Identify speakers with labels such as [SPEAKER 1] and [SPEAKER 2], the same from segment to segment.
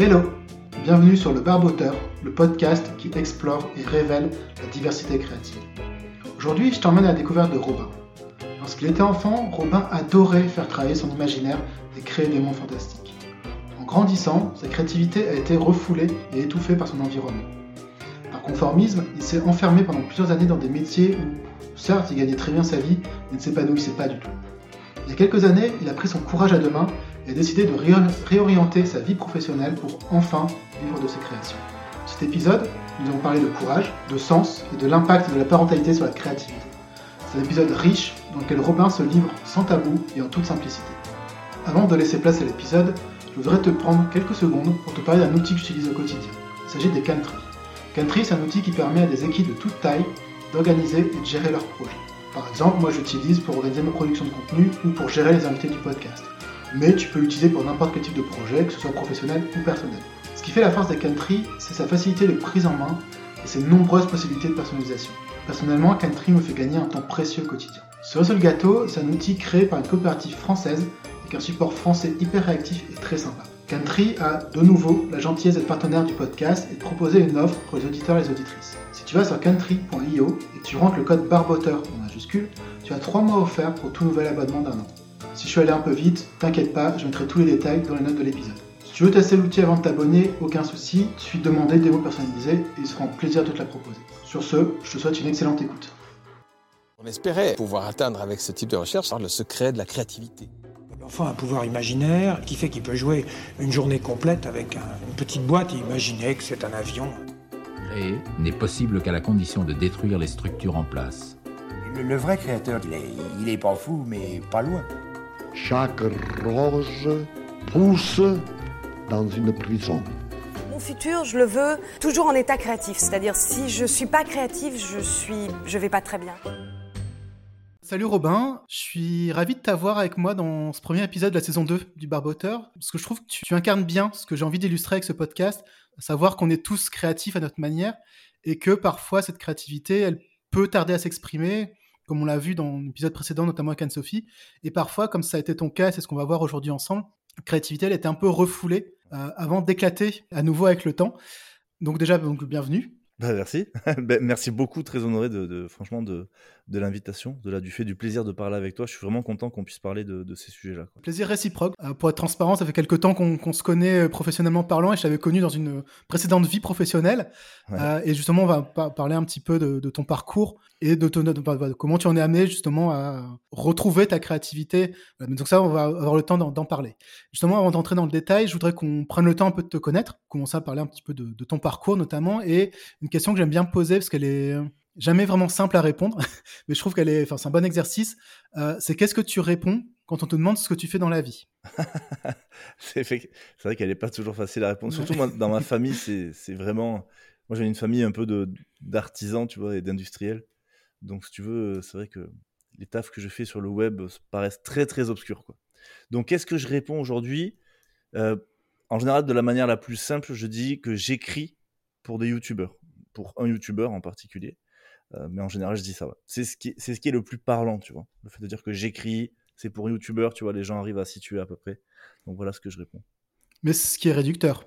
[SPEAKER 1] Hello, bienvenue sur le Barboteur, le podcast qui explore et révèle la diversité créative. Aujourd'hui, je t'emmène à la découverte de Robin. Lorsqu'il était enfant, Robin adorait faire travailler son imaginaire et créer des mondes fantastiques. En grandissant, sa créativité a été refoulée et étouffée par son environnement. Par conformisme, il s'est enfermé pendant plusieurs années dans des métiers où, certes, il gagnait très bien sa vie, mais ne s'épanouissait pas du tout. Il y a quelques années, il a pris son courage à deux mains et décidé de réorienter sa vie professionnelle pour enfin vivre de ses créations. Cet épisode, nous allons parler de courage, de sens et de l'impact de la parentalité sur la créativité. C'est un épisode riche dans lequel Robin se livre sans tabou et en toute simplicité. Avant de laisser place à l'épisode, je voudrais te prendre quelques secondes pour te parler d'un outil que j'utilise au quotidien. Il s'agit des Cantry. Cantry, c'est un outil qui permet à des équipes de toute taille d'organiser et de gérer leurs projets. Par exemple, moi j'utilise pour organiser ma production de contenu ou pour gérer les invités du podcast. Mais tu peux l'utiliser pour n'importe quel type de projet, que ce soit professionnel ou personnel. Ce qui fait la force des Country, c'est sa facilité de prise en main et ses nombreuses possibilités de personnalisation. Personnellement, Country me fait gagner un temps précieux au quotidien. Ce le gâteau, c'est un outil créé par une coopérative française avec un support français hyper réactif et très sympa. Country a de nouveau la gentillesse d'être partenaire du podcast et de proposer une offre pour les auditeurs et les auditrices. Si tu vas sur country.io et tu rentres le code barboteur en majuscule, tu as 3 mois offerts pour tout nouvel abonnement d'un an. Si je suis allé un peu vite, t'inquiète pas, je mettrai tous les détails dans les notes de l'épisode. Si tu veux tester l'outil avant de t'abonner, aucun souci, il suffit de demander des mots personnalisés et il sera un plaisir de te la proposer. Sur ce, je te souhaite une excellente écoute.
[SPEAKER 2] On espérait pouvoir atteindre avec ce type de recherche le secret de la créativité.
[SPEAKER 3] L'enfant a un pouvoir imaginaire qui fait qu'il peut jouer une journée complète avec une petite boîte et imaginer que c'est un avion.
[SPEAKER 4] Créer n'est possible qu'à la condition de détruire les structures en place.
[SPEAKER 5] Le, vrai créateur, il est, il est pas fou, mais pas loin.
[SPEAKER 6] Chaque rose pousse dans une prison.
[SPEAKER 7] Mon futur, je le veux toujours en état créatif, c'est-à-dire si je suis pas créatif, je suis, je vais pas très bien.
[SPEAKER 1] Salut Robin, je suis ravi de t'avoir avec moi dans ce premier épisode de la saison 2 du Barboteur, parce que je trouve que tu, incarnes bien ce que j'ai envie d'illustrer avec ce podcast, à savoir qu'on est tous créatifs à notre manière, et que parfois cette créativité, elle peut tarder à s'exprimer, comme on l'a vu dans l'épisode précédent, notamment avec Anne-Sophie, et parfois, comme ça a été ton cas, c'est ce qu'on va voir aujourd'hui ensemble, la créativité, elle était un peu refoulée euh, avant d'éclater à nouveau avec le temps. Donc déjà, donc, bienvenue.
[SPEAKER 8] Bah, merci. Ben, merci beaucoup, très honoré de, franchement de, de l'invitation, de là, du fait du plaisir de parler avec toi. Je suis vraiment content qu'on puisse parler de, ces sujets-là.
[SPEAKER 1] Plaisir réciproque. Euh, pour être transparent, ça fait quelques temps qu'on se connaît euh, professionnellement parlant et je t'avais connu dans une précédente vie professionnelle. Euh, et justement, on va parler un petit peu de, ton parcours et de, ton, comment tu en es amené justement à retrouver ta créativité. Donc ça, on va avoir le temps d'en parler. Justement, avant d'entrer dans le détail, je voudrais qu'on prenne le temps un peu de te connaître, commencer à parler un petit peu de, ton parcours notamment et une question que j'aime bien poser parce qu'elle est jamais vraiment simple à répondre, mais je trouve qu'elle est, enfin, c'est un bon exercice. Euh, c'est qu'est-ce que tu réponds quand on te demande ce que tu fais dans la vie?
[SPEAKER 8] C'est vrai qu'elle n'est pas toujours facile à répondre. Surtout moi, dans ma famille, c'est vraiment. Moi, j'ai une famille un peu d'artisans, tu vois, et d'industriels. Donc, si tu veux, c'est vrai que les tafs que je fais sur le web paraissent très, très obscurs. Quoi. Donc, qu'est-ce que je réponds aujourd'hui? Euh, En général, de la manière la plus simple, je dis que j'écris pour des youtubeurs, pour un youtubeur en particulier. Euh, mais en général, je dis ça. C'est ce, qui, c'est ce qui est le plus parlant, tu vois. Le fait de dire que j'écris, c'est pour youtubeur, tu vois, les gens arrivent à situer à peu près. Donc voilà ce que je réponds.
[SPEAKER 1] Mais c'est ce qui est réducteur.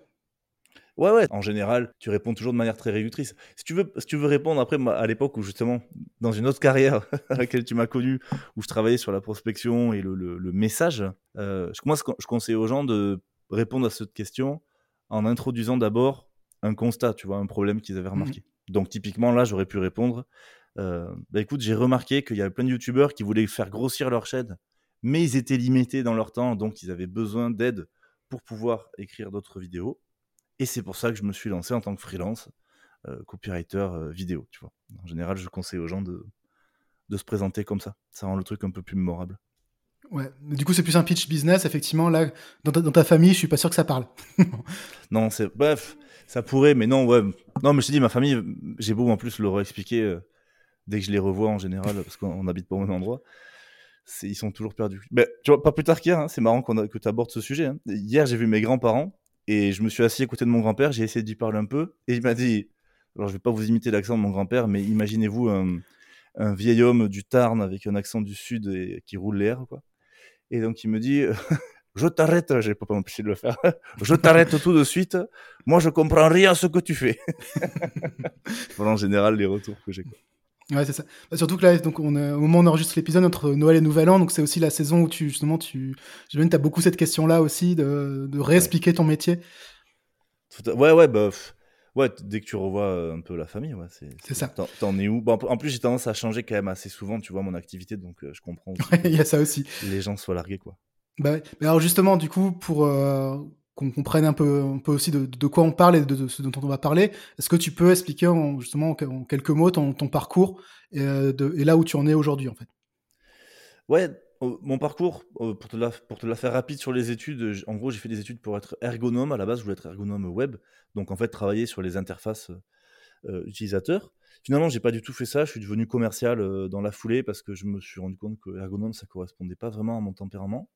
[SPEAKER 8] Ouais, ouais. En général, tu réponds toujours de manière très réductrice. Si tu veux, si tu veux répondre après, à l'époque où justement, dans une autre carrière à laquelle tu m'as connu, où je travaillais sur la prospection et le, le, message, euh, moi, je conseille aux gens de répondre à cette question en introduisant d'abord un constat, tu vois, un problème qu'ils avaient mmh remarqué. Donc typiquement là, j'aurais pu répondre, euh, bah écoute, j'ai remarqué qu'il y avait plein de youtubeurs qui voulaient faire grossir leur chaîne, mais ils étaient limités dans leur temps, donc ils avaient besoin d'aide pour pouvoir écrire d'autres vidéos. Et c'est pour ça que je me suis lancé en tant que freelance, euh, copywriter euh, vidéo, tu vois. En général, je conseille aux gens de, de se présenter comme ça. Ça rend le truc un peu plus mémorable.
[SPEAKER 1] Ouais, du coup, c'est plus un pitch business, effectivement. Là, dans ta, dans ta famille, je suis pas sûr que ça parle.
[SPEAKER 8] non, c'est. Bref, ça pourrait, mais non, ouais. Non, mais je te dis, ma famille, j'ai beau en plus leur expliquer euh, dès que je les revois en général, parce qu'on n'habite pas au même endroit. Ils sont toujours perdus. Mais, tu vois, pas plus tard qu'hier, hein, c'est marrant qu'on que tu abordes ce sujet. Hein. Hier, j'ai vu mes grands-parents et je me suis assis à côté de mon grand-père, j'ai essayé d'y parler un peu et il m'a dit alors je vais pas vous imiter l'accent de mon grand-père, mais imaginez-vous un, un, vieil homme du Tarn avec un accent du sud et qui roule l'air, quoi. Et donc il me dit je t'arrête, j'ai pas empêché de le faire. je t'arrête tout de suite. Moi, je comprends rien à ce que tu fais. voilà en général les retours que j'ai.
[SPEAKER 1] Ouais, c'est ça. Bah, surtout que là, donc on au moment où on enregistre l'épisode entre Noël et Nouvel An, donc c'est aussi la saison où tu justement tu, j'imagine, t'as beaucoup cette question-là aussi de, de réexpliquer ton métier.
[SPEAKER 8] Ouais, ouais, bah, ouais, dès que tu revois euh, un peu la famille, ouais, c'est.
[SPEAKER 1] C'est ça.
[SPEAKER 8] T'en es où? Bon, En plus, j'ai tendance à changer quand même assez souvent, tu vois, mon activité, donc euh, je comprends.
[SPEAKER 1] Il y a ça aussi.
[SPEAKER 8] Les gens soient largués, quoi.
[SPEAKER 1] Bah, mais alors justement, du coup, pour euh, qu'on comprenne un peu, un peu aussi de, de, quoi on parle et de, de, ce dont on va parler, est-ce que tu peux expliquer en, justement en quelques mots ton, ton parcours et, de, et, là où tu en es aujourd'hui, en fait?
[SPEAKER 8] Ouais, mon parcours, pour te, la, pour te la faire rapide sur les études, en gros, j'ai fait des études pour être ergonome. À la base, je voulais être ergonome web, donc en fait, travailler sur les interfaces euh, utilisateurs. Finalement, j'ai pas du tout fait ça. Je suis devenu commercial euh, dans la foulée parce que je me suis rendu compte que ergonome, ça correspondait pas vraiment à mon tempérament.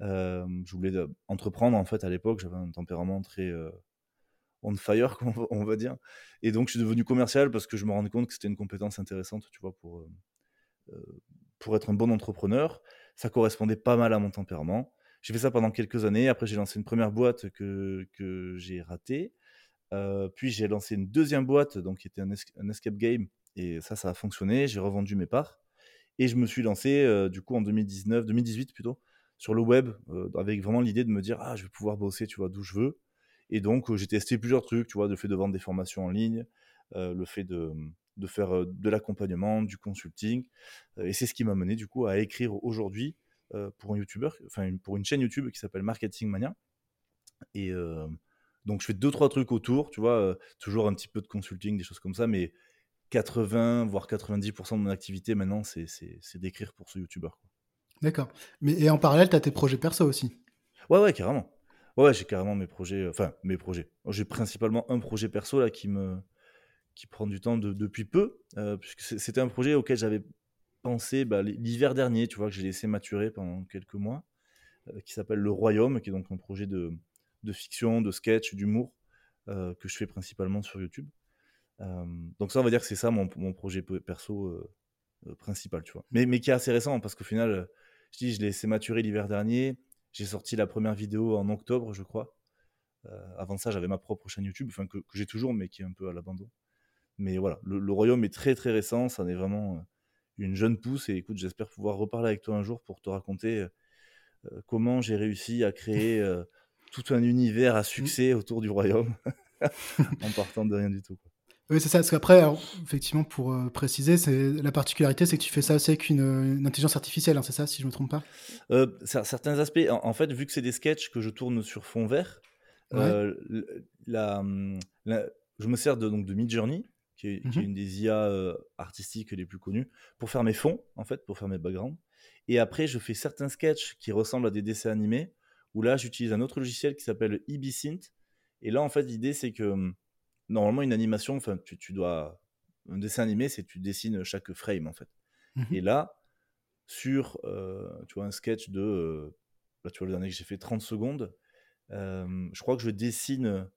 [SPEAKER 8] Euh, je voulais entreprendre en fait à l'époque. J'avais un tempérament très on fire, on va dire. Et donc, je suis devenu commercial parce que je me rendais compte que c'était une compétence intéressante, tu vois, pour pour être un bon entrepreneur. Ça correspondait pas mal à mon tempérament. J'ai fait ça pendant quelques années. Après, j'ai lancé une première boîte que, que j'ai ratée. Euh, puis j'ai lancé une deuxième boîte, donc qui était un, escape game. Et ça, ça a fonctionné. J'ai revendu mes parts. Et je me suis lancé, euh, du coup, en 2019, 2018 plutôt, sur le web, euh, avec vraiment l'idée de me dire, ah, je vais pouvoir bosser, tu vois, d'où je veux. Et donc, j'ai testé plusieurs trucs, tu vois, le fait de vendre des formations en ligne, le fait de, de faire de l'accompagnement, du consulting. et c'est ce qui m'a mené du coup à écrire aujourd'hui pour un YouTuber, enfin pour une chaîne YouTube qui s'appelle Marketing Mania. Et donc je fais deux trois trucs autour, tu vois, toujours un petit peu de consulting, des choses comme ça, mais 80 voire 90% de mon activité maintenant, c'est d'écrire pour ce YouTuber.
[SPEAKER 1] D'accord. Mais et en parallèle, tu as tes projets perso aussi?
[SPEAKER 8] Ouais, ouais, carrément. Ouais, j'ai carrément mes projets, enfin mes projets. J'ai principalement un projet perso là qui me, qui prend du temps depuis peu, euh, puisque c'était un projet auquel j'avais pensé bah, l'hiver dernier, tu vois, que j'ai laissé maturer pendant quelques mois, euh, qui s'appelle Le Royaume, qui est donc un projet de, de fiction, de sketch, d'humour, euh, que je fais principalement sur YouTube. donc ça, on va dire que c'est ça mon, mon, projet perso principal, tu vois. Mais, mais qui est assez récent, parce qu'au final, je dis, je l'ai laissé maturer l'hiver dernier, j'ai sorti la première vidéo en octobre, je crois. avant ça, j'avais ma propre chaîne YouTube, enfin que, que j'ai toujours, mais qui est un peu à l'abandon. Mais voilà, le, royaume est très très récent, ça en est vraiment euh, une jeune pousse. Et écoute, j'espère pouvoir reparler avec toi un jour pour te raconter euh, euh, comment j'ai réussi à créer tout un univers à mmh. succès autour du royaume en partant de rien du tout.
[SPEAKER 1] Oui, c'est ça. Parce qu'après, effectivement, pour préciser, c'est la particularité, c'est que tu fais ça aussi avec une, intelligence artificielle, hein, c'est ça, si je me trompe pas?
[SPEAKER 8] Certains aspects. En, fait, vu que c'est des sketchs que je tourne sur fond vert, la, hum, la, je me sers de, donc de Midjourney, qui est, qui est, mmh une des IA euh, artistiques les plus connues, pour faire mes fonds, en fait, pour faire mes backgrounds. Et après, je fais certains sketchs qui ressemblent à des dessins animés, où là, j'utilise un autre logiciel qui s'appelle EBSynth. Et là, en fait, l'idée, c'est que hum, normalement, une animation, enfin, tu, tu, dois. Un dessin animé, c'est tu dessines chaque frame, en fait. Mmh Et là, sur euh, tu vois, un sketch de. Euh, là, tu vois, le dernier que j'ai fait 30 secondes, je crois que je dessine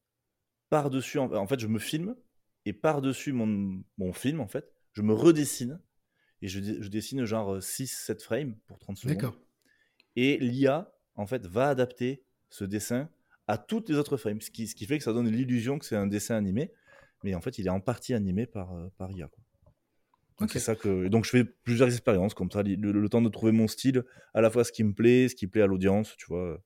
[SPEAKER 8] par-dessus. En, en fait, je me filme et par-dessus mon, mon, film, en fait, je me redessine et je, je dessine genre 6-7 euh, frames pour 30 secondes. D'accord. Et l'IA, en fait, va adapter ce dessin à toutes les autres frames, ce qui, ce qui fait que ça donne l'illusion que c'est un dessin animé, mais en fait, il est en partie animé par, euh, par IA. Quoi. Donc, c'est ça que... donc je fais plusieurs expériences comme ça, le, le, temps de trouver mon style, à la fois ce qui me plaît, ce qui plaît à l'audience, tu vois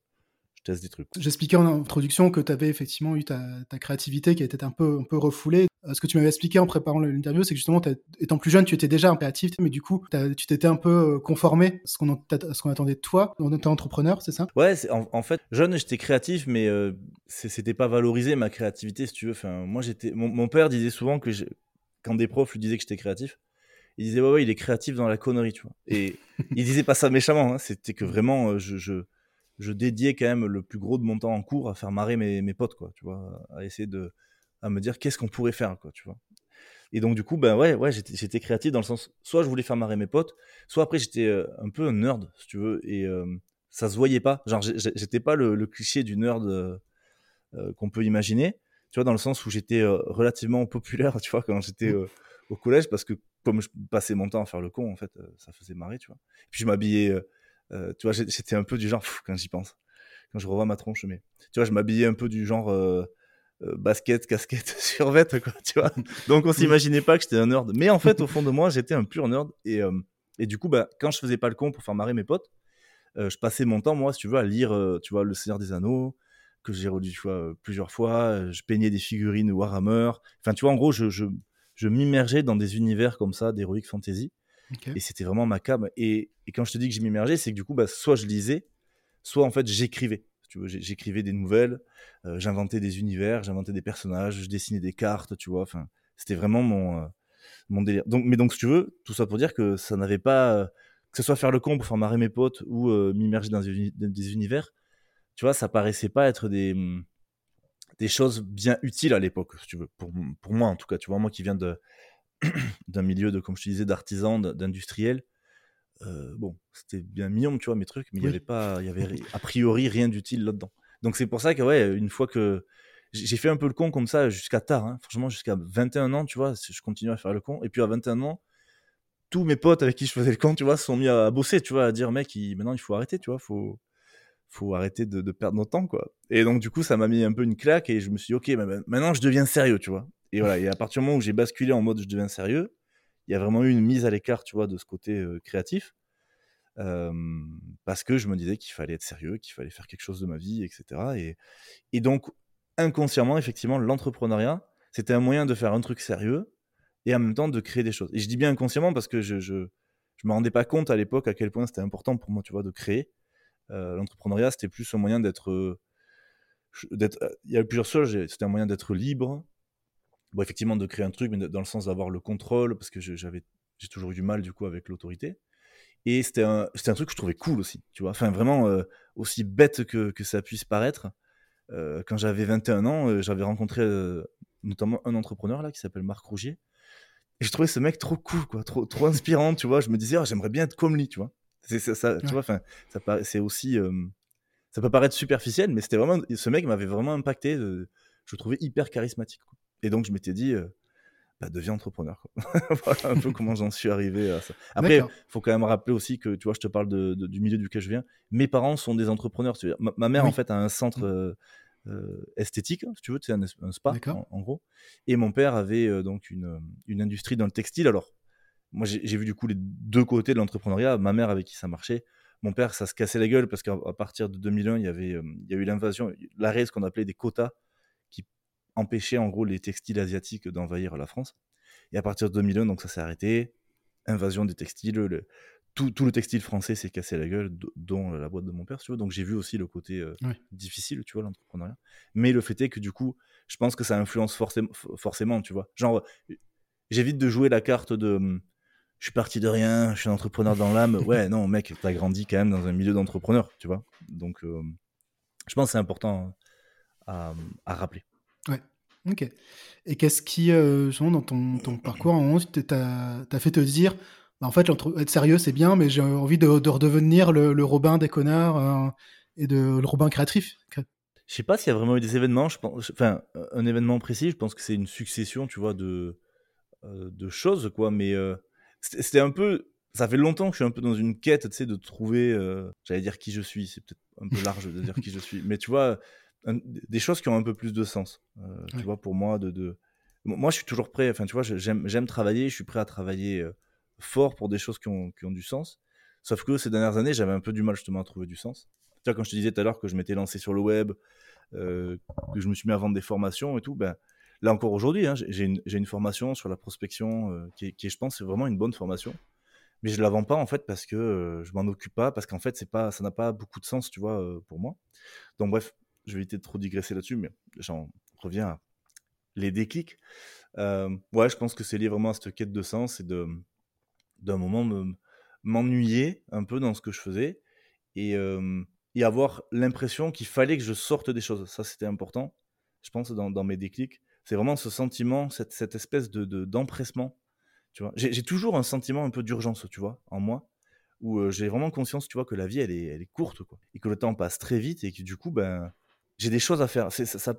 [SPEAKER 8] des trucs.
[SPEAKER 1] J'expliquais en introduction que tu avais effectivement eu ta, créativité qui était un peu, un peu refoulée. Euh, ce que tu m'avais expliqué en préparant l'interview, c'est que justement, étant plus jeune, tu étais déjà impératif, mais du coup, tu t'étais un peu euh, conformé à ce qu'on attendait de toi, en étant entrepreneur, c'est ça?
[SPEAKER 8] Ouais, en, en, fait, jeune, j'étais créatif, mais euh, c'était pas valorisé ma créativité, si tu veux. Enfin, moi, j'étais. Mon, père disait souvent que quand des profs lui disaient que j'étais créatif, il disait ouais, ouais, il est créatif dans la connerie, tu vois. Et il disait pas ça méchamment, hein, c'était que vraiment, je je dédiais quand même le plus gros de mon temps en cours à faire marrer mes, mes potes, quoi, tu vois, à essayer de, à me dire qu'est-ce qu'on pourrait faire, quoi, tu vois. Et donc, du coup, ben ouais, ouais, j'étais créatif dans le sens, soit je voulais faire marrer mes potes, soit après j'étais euh, un peu un nerd, si tu veux, et euh, ça se voyait pas. Genre, j'étais pas le, cliché du nerd euh, qu'on peut imaginer, tu vois, dans le sens où j'étais relativement populaire, tu vois, quand j'étais mmh. au collège, parce que comme je passais mon temps à faire le con, en fait, ça faisait marrer, tu vois. Et puis je m'habillais euh, tu vois, j'étais un peu du genre, quand j'y pense. quand je revois ma tronche, mais tu vois, je m'habillais un peu du genre euh, euh, basket, casquette, survette, quoi, tu vois. Donc on s'imaginait pas que j'étais un nerd. Mais en fait, au fond de moi, j'étais un pur nerd. Et, et du coup, bah, quand je faisais pas le con pour faire marrer mes potes, je passais mon temps, moi, si tu veux, à lire, tu vois, Le Seigneur des Anneaux, que j'ai relu, tu vois, plusieurs fois. Je peignais des figurines Warhammer. Enfin, tu vois, en gros, je, je, je m'immergeais dans des univers comme ça, d'heroic fantasy. Et c'était vraiment ma cam. Et, et quand je te dis que je m'immergeais, c'est que du coup, bah, soit je lisais, soit en fait j'écrivais. Tu j'écrivais des nouvelles, euh, j'inventais des univers, j'inventais des personnages, je dessinais des cartes, tu vois. Enfin, c'était vraiment mon, euh, mon délire. Donc, mais donc, si tu veux, tout ça pour dire que ça n'avait pas, euh, que ce soit faire le con pour faire marrer mes potes ou m'immerger dans des, univers, tu vois, ça paraissait pas être des, hum, des choses bien utiles à l'époque, si tu veux. Pour, pour moi, en tout cas, tu vois, moi qui viens de, d'un milieu de, comme je te disais, d'artisans, d'industriels, euh, bon, c'était bien mignon, tu vois, mes trucs, mais il y
[SPEAKER 9] Oui.
[SPEAKER 8] avait pas, il y avait a priori rien d'utile là-dedans. Donc c'est pour ça que, ouais, une fois que j'ai fait un peu le con comme ça jusqu'à tard, hein, franchement, jusqu'à 21 ans, tu vois, je continue à faire le con. Et puis à 21 ans, tous mes potes avec qui je faisais le con, tu vois, se sont mis à bosser, tu vois, à dire, mec, il- maintenant il faut arrêter, tu vois, faut, faut arrêter de, de perdre notre temps, quoi. Et donc, du coup, ça m'a mis un peu une claque et je me suis dit, ok, bah, maintenant je deviens sérieux, tu vois. Et voilà, et à partir du moment où j'ai basculé en mode je deviens sérieux, il y a vraiment eu une mise à l'écart, tu vois, de ce côté euh, créatif. Parce que je me disais qu'il fallait être sérieux, qu'il fallait faire quelque chose de ma vie, etc. Et, donc, inconsciemment, effectivement, l'entrepreneuriat, c'était un moyen de faire un truc sérieux et en même temps de créer des choses. Et je dis bien inconsciemment parce que je je, je me rendais pas compte à l'époque à quel point c'était important pour moi, tu vois, de créer. Euh, L'entrepreneuriat, c'était plus un moyen d'être... euh, d'être il y a plusieurs choses, c'était un moyen d'être libre, bon, effectivement, de créer un truc, mais dans le sens d'avoir le contrôle, parce que j'avais, j'ai toujours eu du mal, du coup, avec l'autorité. Et c'était un, c'était un truc que je trouvais cool aussi, tu vois. Enfin, vraiment, euh, aussi bête que, que ça puisse paraître. euh, quand j'avais 21 ans, euh, j'avais rencontré notamment un entrepreneur là qui s'appelle Marc Rougier. Et je trouvais ce mec trop cool, quoi, trop, trop inspirant, tu vois. Je me disais, Ah, j'aimerais bien être comme lui, tu vois. C'est ça, ça- tu vois, enfin, ça c'est aussi, ça peut paraître superficiel, mais c'était vraiment, ce mec m'avait vraiment impacté. je le trouvais hyper charismatique. quoi. Et donc, je m'étais dit, euh, bah, deviens entrepreneur. quoi. voilà un peu comment j'en suis arrivé à ça. Après,
[SPEAKER 9] D'accord.
[SPEAKER 8] faut quand même rappeler aussi que, tu vois, je te parle de- de- du milieu duquel je viens. Mes parents sont des entrepreneurs. Ma, ma mère,
[SPEAKER 9] Oui.
[SPEAKER 8] en fait, a un centre euh, euh, esthétique, si tu veux, c'est un, un spa, en, en gros. Et mon père avait euh, donc une, une industrie dans le textile. Alors, moi, j'ai vu du coup les deux côtés de l'entrepreneuriat. Ma mère, avec qui ça marchait. Mon père, ça se cassait la gueule parce qu'à partir de 2001, il y, avait, euh, il y a eu l'invasion, l'arrêt, ce qu'on appelait des quotas, qui empêchaient en gros les textiles asiatiques d'envahir la France. Et à partir de 2001, donc ça s'est arrêté. Invasion des textiles. le- tout, tout le textile français s'est cassé la gueule, do- dont la boîte de mon père, tu veux. Donc j'ai vu aussi le côté euh,
[SPEAKER 9] Ouais.
[SPEAKER 8] difficile, tu vois, l'entrepreneuriat. Mais le fait est que du coup, je pense que ça influence forcément, forcément, tu vois. Genre, j'évite de jouer la carte de hum, je suis parti de rien, je suis un entrepreneur dans l'âme. Ouais, non, mec, t'as grandi quand même dans un milieu d'entrepreneurs, tu vois. Donc, euh, je pense que c'est important à, à rappeler.
[SPEAKER 9] Ok. Et qu'est-ce qui, euh, dans ton, ton parcours, un moment, t'as t'as fait te dire, bah, en fait, être sérieux, c'est bien, mais j'ai envie de, de redevenir le, Robin des connards euh, et de le Robin créatif. Cré-
[SPEAKER 8] Je sais pas s'il y a vraiment eu des événements, je pense, enfin, un événement précis, je pense que c'est une succession, tu vois, de, euh, de choses, quoi, mais euh, c'était un peu, ça fait longtemps que je suis un peu dans une quête, tu sais, de trouver, j'allais dire qui je suis, c'est peut-être un peu large de dire qui je suis, mais tu vois, un- des choses qui ont un peu plus de sens, euh, tu vois, pour moi, de, de... Moi, je suis toujours prêt, enfin, tu vois, j'aime travailler, je suis prêt à travailler euh, fort pour des choses qui ont, qui ont du sens, sauf que ces dernières années, j'avais un peu du mal, justement, à trouver du sens. Tu vois, quand je te disais tout à l'heure que je m'étais lancé sur le web, euh, que je me suis mis à vendre des formations et tout, ben, là encore aujourd'hui, hein, j'ai une, une formation sur la prospection euh, qui, est, qui est, je pense, c'est vraiment une bonne formation. Mais je la vends pas en fait parce que euh, je m'en occupe pas, parce qu'en fait, c'est pas, ça n'a pas beaucoup de sens, tu vois, pour moi. Donc bref, je vais éviter de trop digresser là-dessus, mais j'en reviens à les déclics. Euh, ouais, je pense que c'est lié vraiment à cette quête de sens et de d'un moment me- m'ennuyer un peu dans ce que je faisais et, euh, et avoir l'impression qu'il fallait que je sorte des choses. Ça, c'était important, je pense, dans, mes déclics. C'est vraiment ce sentiment, cette, espèce de de- d'empressement. j'ai toujours un sentiment un peu d'urgence, tu vois, en moi, où euh, j'ai vraiment conscience, tu vois, que la vie, elle est, courte, et que le temps passe très vite, et que du coup, ben, j'ai des choses à faire. C'est ça,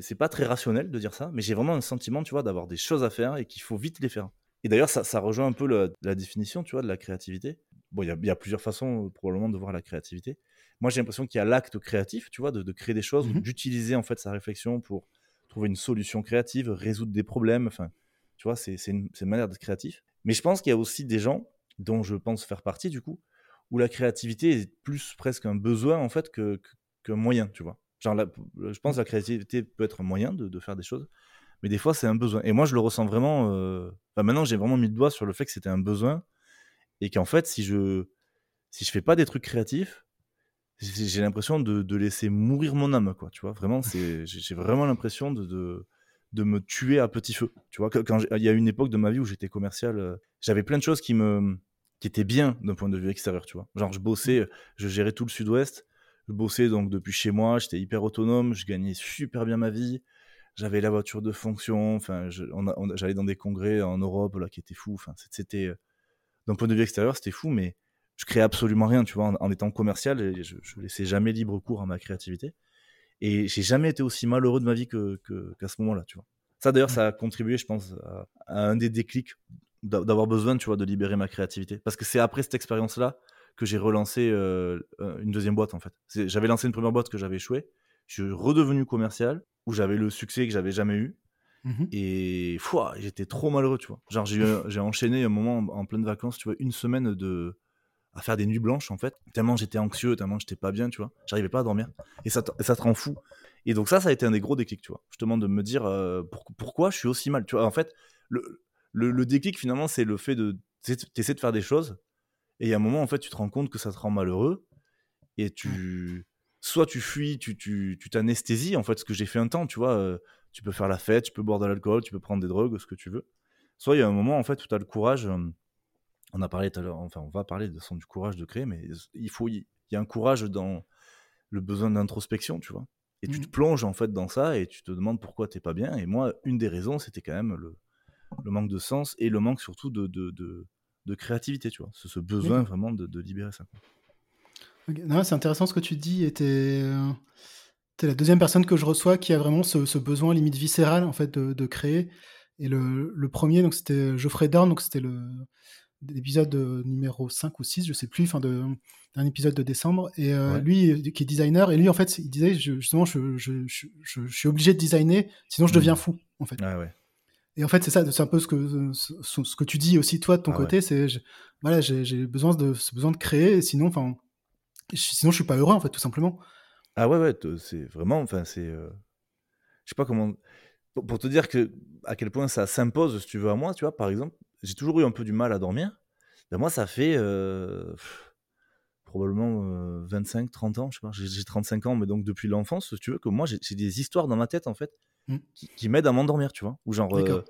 [SPEAKER 8] c'est pas très rationnel de dire ça, mais j'ai vraiment un sentiment, tu vois, d'avoir des choses à faire et qu'il faut vite les faire. Et d'ailleurs, ça, ça rejoint un peu le- la définition, tu vois, de la créativité. bon, il y a, y a plusieurs façons euh, probablement de voir la créativité. Moi, j'ai l'impression qu'il y a l'acte créatif, tu vois, de, de créer des choses,
[SPEAKER 1] Mhm.
[SPEAKER 8] d'utiliser en fait sa réflexion pour trouver une solution créative, résoudre des problèmes. Enfin, tu vois, c'est une, manière d'être créatif. Mais je pense qu'il y a aussi des gens, dont je pense faire partie du coup, où la créativité est plus presque un besoin en fait que, que- qu'un moyen, tu vois. Genre, je pense que la créativité peut être un moyen de, faire des choses, mais des fois c'est un besoin. Et moi, je le ressens vraiment. euh, maintenant, j'ai vraiment mis le doigt sur le fait que c'était un besoin et qu'en fait, si je si je fais pas des trucs créatifs, j'ai l'impression de, de laisser mourir mon âme, quoi. Tu vois, vraiment, j'ai vraiment l'impression de, de me tuer à petit feu. Tu vois, quand il y a une époque de ma vie où j'étais commercial, euh, j'avais plein de choses qui me qui étaient bien d'un point de vue extérieur, tu vois. Genre, je bossais, je gérais tout le Sud-Ouest, je bossais donc depuis chez moi, j'étais hyper autonome, je gagnais super bien ma vie, j'avais la voiture de fonction, enfin, j'allais dans des congrès en Europe là qui étaient fous, enfin, c'était euh, d'un point de vue extérieur, c'était fou, mais je créais absolument rien, tu vois, en, en étant commercial, et je, je laissais jamais libre cours à ma créativité. Et j'ai jamais été aussi malheureux de ma vie que, qu'à ce moment-là, tu vois. Ça, d'ailleurs, ça a contribué, je pense, à, à un des déclics d'a- d'avoir besoin, tu vois, de libérer ma créativité. Parce que c'est après cette expérience-là que j'ai relancé euh, euh, une deuxième boîte, en fait. J'avais lancé une première boîte que j'avais échoué. Je suis redevenu commercial, où j'avais le succès que j'avais jamais eu.
[SPEAKER 1] Mhm.
[SPEAKER 8] Et j'étais trop malheureux, tu vois. Genre, j'ai, eu un- j'ai enchaîné un moment en, en pleine vacances, tu vois, une semaine de à faire des nuits blanches, en fait. Tellement j'étais anxieux, tellement j'étais pas bien, tu vois. J'arrivais pas à dormir. Et ça, ça te rend fou. Et donc, ça, ça a été un des gros déclics, tu vois. Justement, de me dire euh, pour- pourquoi je suis aussi mal, tu vois. En fait, le, le, le déclic, finalement, c'est le fait de. Tu essaies de faire des choses. Et il y a un moment, en fait, tu te rends compte que ça te rend malheureux. Et tu. Soit tu fuis, tu tu tu t'anesthésies, en fait, ce que j'ai fait un temps, tu vois. euh, tu peux faire la fête, tu peux boire de l'alcool, tu peux prendre des drogues, ce que tu veux. Soit il y a un moment, en fait, où tu as le courage. euh, on a parlé tout à l'heure, enfin, on va parler de son du courage de créer, mais il faut, il y a un courage dans le besoin d'introspection, tu vois. Et tu te plonges en fait dans ça et tu te demandes pourquoi t'es pas bien. Et moi, une des raisons, c'était quand même le, le manque de sens et le manque surtout de, de, de, de créativité, tu vois. Ce, ce besoin vraiment de, de libérer ça. quoi.
[SPEAKER 1] Ok. Non, c'est intéressant ce que tu dis. Et t'es, euh, t'es la deuxième personne que je reçois qui a vraiment ce, ce besoin limite viscéral en fait de, de créer. Et le, le premier, donc c'était Geoffrey Dorn, donc c'était le l'épisode euh, numéro 5 ou 6, je sais plus, de d'un épisode de décembre. Et euh,
[SPEAKER 8] Ouais.
[SPEAKER 1] lui, qui est designer, et lui en fait, il disait je- justement, je, suis obligé de designer, sinon je
[SPEAKER 8] Mhm.
[SPEAKER 1] deviens fou en fait.
[SPEAKER 8] Ah ouais.
[SPEAKER 1] Et en fait, c'est ça, c'est un peu ce que, ce, ce que tu dis aussi toi de ton
[SPEAKER 8] Ah
[SPEAKER 1] côté, c'est voilà, j'ai besoin de ce besoin de créer, sinon, enfin, je- sinon je suis pas heureux en fait, tout simplement.
[SPEAKER 8] Ah ouais, ouais, c'est vraiment, enfin, c'est. euh, Je sais pas comment. Pour, pour te dire que à quel point ça s'impose, si tu veux, à moi, tu vois, par exemple, j'ai toujours eu un peu du mal à dormir. Ben moi, ça fait euh, pff, probablement euh, 25, 30 ans, je sais pas, j'ai j'ai 35 ans, mais donc depuis l'enfance, si tu veux, que moi, j'ai des histoires dans ma tête, en fait,
[SPEAKER 1] Mm.
[SPEAKER 8] qui, qui m'aident à m'endormir, tu vois. Ou genre, euh,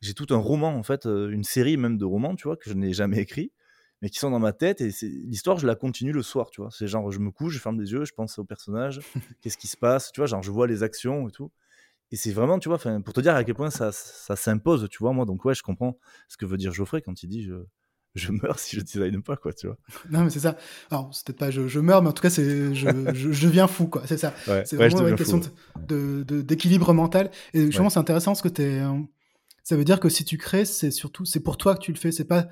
[SPEAKER 8] j'ai tout un roman, en fait, euh, une série même de romans, tu vois, que je n'ai jamais écrit, mais qui sont dans ma tête, et l'histoire, je la continue le soir, tu vois. C'est genre, je me couche, je ferme les yeux, je pense au personnage, qu'est-ce qui se passe, tu vois, genre, je vois les actions et tout. Et c'est vraiment, tu vois, pour te dire à quel point ça, ça s'impose, tu vois, moi. Donc, ouais, je comprends ce que veut dire Geoffrey quand il dit je, je meurs si je design pas, quoi, tu vois.
[SPEAKER 1] Non, mais c'est ça. Alors, c'est peut-être pas je, je meurs, mais en tout cas, c'est je, je, je deviens fou, quoi. C'est ça.
[SPEAKER 8] Ouais,
[SPEAKER 1] C'est
[SPEAKER 8] ouais,
[SPEAKER 1] vraiment une question
[SPEAKER 8] fou,
[SPEAKER 1] de- de- d'équilibre mental. Et justement,
[SPEAKER 8] Ouais.
[SPEAKER 1] c'est intéressant parce que t'es, euh, ça veut dire que si tu crées, c'est surtout, c'est pour toi que tu le fais. C'est pas,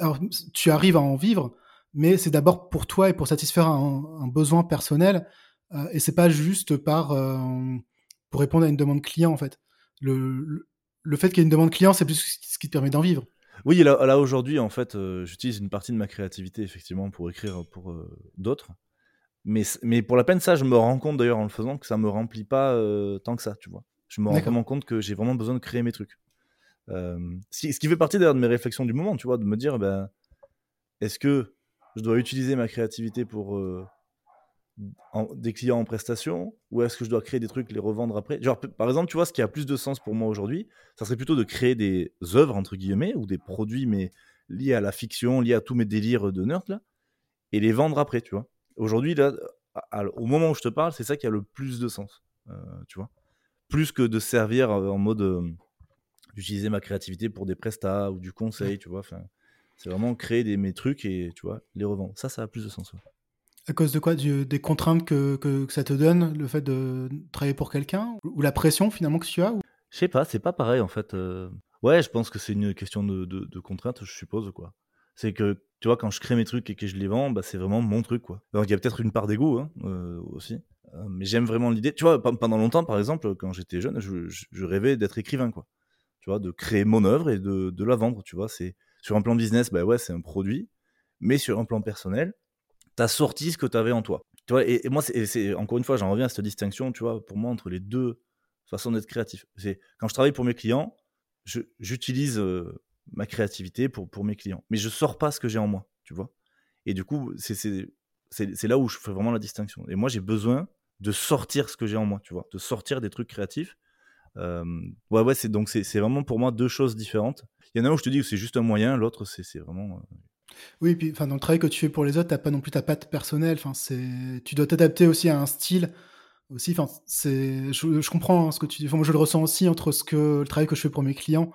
[SPEAKER 1] alors, tu arrives à en vivre, mais c'est d'abord pour toi et pour satisfaire un, un besoin personnel. euh, et c'est pas juste par, euh, pour répondre à une demande client, en fait. Le, le, le fait qu'il y ait une demande client, c'est plus ce qui te permet d'en vivre.
[SPEAKER 8] Oui, là, là aujourd'hui, en fait, euh, j'utilise une partie de ma créativité, effectivement, pour écrire pour euh, d'autres. Mais, mais pour la peine, ça, je me rends compte d'ailleurs en le faisant que ça me remplit pas euh, tant que ça, tu vois. Je me rends vraiment compte que j'ai vraiment besoin de créer mes trucs. Ce, qui, ce qui fait partie d'ailleurs de mes réflexions du moment, tu vois, de me dire, ben, est-ce que je dois utiliser ma créativité pour des clients en prestation ou est-ce que je dois créer des trucs, les revendre après? Genre, par exemple, tu vois, ce qui a plus de sens pour moi aujourd'hui, ça serait plutôt de créer des œuvres, entre guillemets, ou des produits, mais liés à la fiction, liés à tous mes délires de nerd, là, et les vendre après, tu vois. Aujourd'hui, là, au moment où je te parle, c'est ça qui a le plus de sens, euh, tu vois. Plus que de servir euh, en mode euh, d'utiliser ma créativité pour des prestats ou du conseil, tu vois. C'est vraiment créer des, mes trucs et, tu vois, les revendre. Ça, ça a plus de sens.
[SPEAKER 1] À cause de quoi Des contraintes que, que, ça te donne, le fait de travailler pour quelqu'un Ou la pression finalement que tu as ou-
[SPEAKER 8] Je sais pas, c'est pas pareil en fait. euh. Ouais, je pense que c'est une question de, de, de contrainte, je suppose quoi. C'est que tu vois, quand je crée mes trucs et que je les vends, bah, c'est vraiment mon truc, quoi. Alors, il y a peut-être une part d'ego hein, euh, aussi. Euh, mais j'aime vraiment l'idée. Tu vois, pe- pendant longtemps, par exemple, quand j'étais jeune, je, je- je rêvais d'être écrivain, quoi. Tu vois, de créer mon œuvre et de, de la vendre, tu vois. C'est sur un plan business, bah ouais, c'est un produit, mais sur un plan personnel, t'as sorti ce que t'avais en toi. Tu vois, et, moi, c'est- encore une fois, j'en reviens à cette distinction, tu vois, pour moi, entre les deux façons d'être créatif. C'est quand je travaille pour mes clients, j'utilise euh, ma créativité pour, pour mes clients, mais je sors pas ce que j'ai en moi, tu vois. Et du coup, c'est- là où je fais vraiment la distinction. Et moi, j'ai besoin de sortir ce que j'ai en moi, tu vois, de sortir des trucs créatifs. Euh, ouais, ouais, c'est donc c'est vraiment pour moi deux choses différentes. Il y en a un où je te dis que c'est juste un moyen, l'autre c'est c'est vraiment.
[SPEAKER 1] Oui, puis enfin, dans le travail que tu fais pour les autres, t'as pas non plus ta patte personnelle. Enfin, c'est, tu dois t'adapter aussi à un style. Aussi, enfin, c'est, je, comprends hein, ce que tu dis. Moi, je le ressens aussi entre ce que le travail que je fais pour mes clients,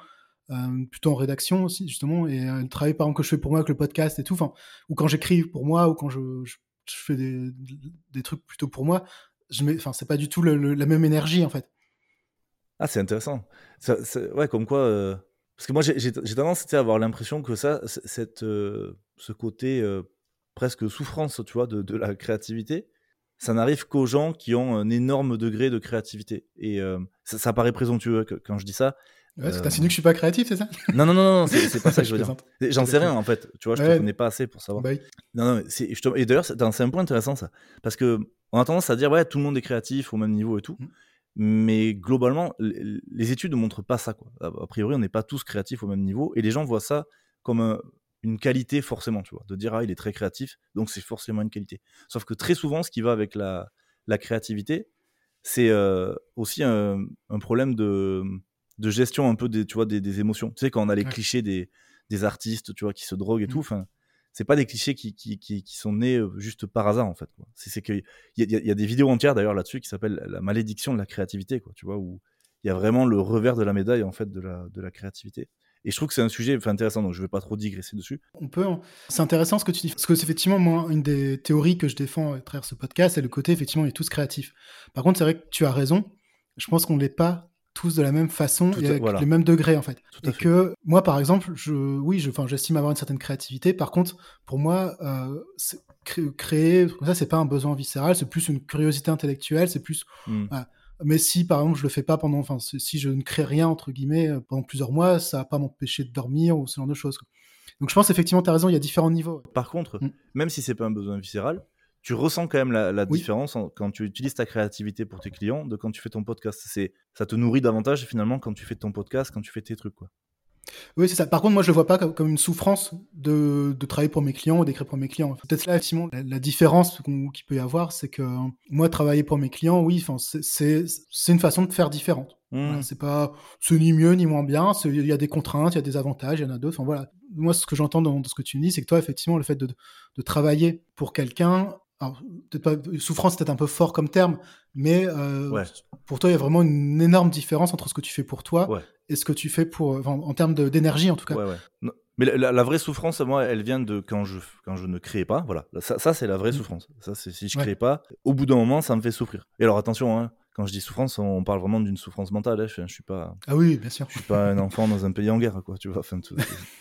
[SPEAKER 1] euh, plutôt en rédaction aussi justement, et euh, le travail par exemple que je fais pour moi avec le podcast et tout. Enfin, ou quand j'écris pour moi, ou quand je, je, fais des, des trucs plutôt pour moi. Je mets, enfin, c'est pas du tout la même énergie en fait.
[SPEAKER 8] Ah, c'est intéressant. Ouais, comme quoi. euh, Parce que moi, j'ai tendance à avoir l'impression que ça, cette, euh, ce côté euh, presque souffrance, tu vois, de, de la créativité, ça n'arrive qu'aux gens qui ont un énorme degré de créativité. Et euh, ça, ça paraît présomptueux que- quand je dis ça.
[SPEAKER 1] Ouais, parce que t'insinues que je suis pas créatif, c'est ça?
[SPEAKER 8] Non, non, non, non, c'est pas ça que je veux dire. J'en sais rien en fait. Tu vois, je te
[SPEAKER 1] Ouais.
[SPEAKER 8] connais pas assez pour savoir.
[SPEAKER 1] Bah.
[SPEAKER 8] Non, non, te- et d'ailleurs, c'est c'est un point intéressant ça. Parce que on a tendance à dire, ouais, tout le monde est créatif au même niveau et tout.
[SPEAKER 1] Mm.
[SPEAKER 8] Mais globalement, les études ne montrent pas ça. Quoi. A priori, on n'est pas tous créatifs au même niveau. Et les gens voient ça comme un- une qualité forcément, tu vois. De dire, ah, il est très créatif, donc c'est forcément une qualité. Sauf que très souvent, ce qui va avec la, la créativité, c'est euh, aussi un, un problème de, de gestion un peu des, tu vois, des, des émotions. Tu sais, quand on a les
[SPEAKER 1] Ouais.
[SPEAKER 8] clichés des, des artistes, tu vois, qui se droguent et
[SPEAKER 1] Mm.
[SPEAKER 8] tout, enfin, c'est pas des clichés qui, qui, qui, sont nés euh, juste par hasard, en fait. C'est que il y, a- des vidéos entières d'ailleurs là-dessus qui s'appellent La malédiction de la créativité, quoi, tu vois, où il y a vraiment le revers de la médaille, en fait, de la, de la créativité. Et je trouve que c'est un sujet intéressant, donc je vais pas trop digresser dessus.
[SPEAKER 1] On peut. C'est intéressant ce que tu dis. Parce que c'est effectivement, moi, une des théories que je défends à travers ce podcast, c'est le côté, effectivement, on est tous créatifs. Par contre, c'est vrai que tu as raison. Je pense qu'on n'est pas tous de la même façon
[SPEAKER 8] Tout
[SPEAKER 1] et avec
[SPEAKER 8] voilà.
[SPEAKER 1] les mêmes degrés, en fait.
[SPEAKER 8] Tout
[SPEAKER 1] et
[SPEAKER 8] fait.
[SPEAKER 1] que moi, par exemple, je, oui, je, j'estime avoir une certaine créativité. Par contre, pour moi, euh, créer, comme ça, c'est pas un besoin viscéral, c'est plus une curiosité intellectuelle, c'est plus
[SPEAKER 8] Mm.
[SPEAKER 1] voilà. Mais si, par exemple, je le fais pas pendant, enfin, si je ne crée rien, entre guillemets, euh, pendant plusieurs mois, ça va pas m'empêcher de dormir ou ce genre de choses. quoi. Donc je pense effectivement, tu as raison, il y a différents niveaux.
[SPEAKER 8] Par contre,
[SPEAKER 1] Mm.
[SPEAKER 8] même si c'est pas un besoin viscéral, tu ressens quand même la, la
[SPEAKER 1] Oui.
[SPEAKER 8] différence en- quand tu utilises ta créativité pour tes clients de quand tu fais ton podcast. C'est, ça te nourrit davantage finalement quand tu fais ton podcast, quand tu fais tes trucs. Quoi.
[SPEAKER 1] Oui, c'est ça. Par contre, moi, je le vois pas comme, une souffrance de, de travailler pour mes clients ou d'écrire pour mes clients. Peut-être là, effectivement, la, la différence qu'il peut y avoir, c'est que moi, travailler pour mes clients, oui, c'est- une façon de faire différente.
[SPEAKER 8] Mm.
[SPEAKER 1] Voilà, c'est pas, c'est ni mieux ni moins bien. Il y a des contraintes, il y a des avantages, il y en a d'autres. Enfin voilà. Moi, ce que j'entends dans, dans ce que tu me dis, c'est que toi, effectivement, le fait de, de travailler pour quelqu'un, alors, peut-être pas, souffrance, c'est peut-être un peu fort comme terme, mais euh,
[SPEAKER 8] Ouais.
[SPEAKER 1] pour toi, il y a vraiment une énorme différence entre ce que tu fais pour toi
[SPEAKER 8] Ouais.
[SPEAKER 1] et ce que tu fais pour, enfin, en termes d'énergie, en tout cas.
[SPEAKER 8] Ouais, ouais. Non, Mais la, la- la vraie souffrance, moi, elle vient de quand je, quand je ne crée pas. Voilà, ça, ça, c'est la vraie
[SPEAKER 1] Mm.
[SPEAKER 8] souffrance. Ça, c'est si je crée pas, au bout d'un moment, ça me fait souffrir. Et alors attention, hein, quand je dis souffrance, on parle vraiment d'une souffrance mentale. hein. Je, je suis pas,
[SPEAKER 1] Ah oui, bien sûr.
[SPEAKER 8] je suis pas un enfant dans un pays en guerre, quoi. Tu vois. Enfin, tout-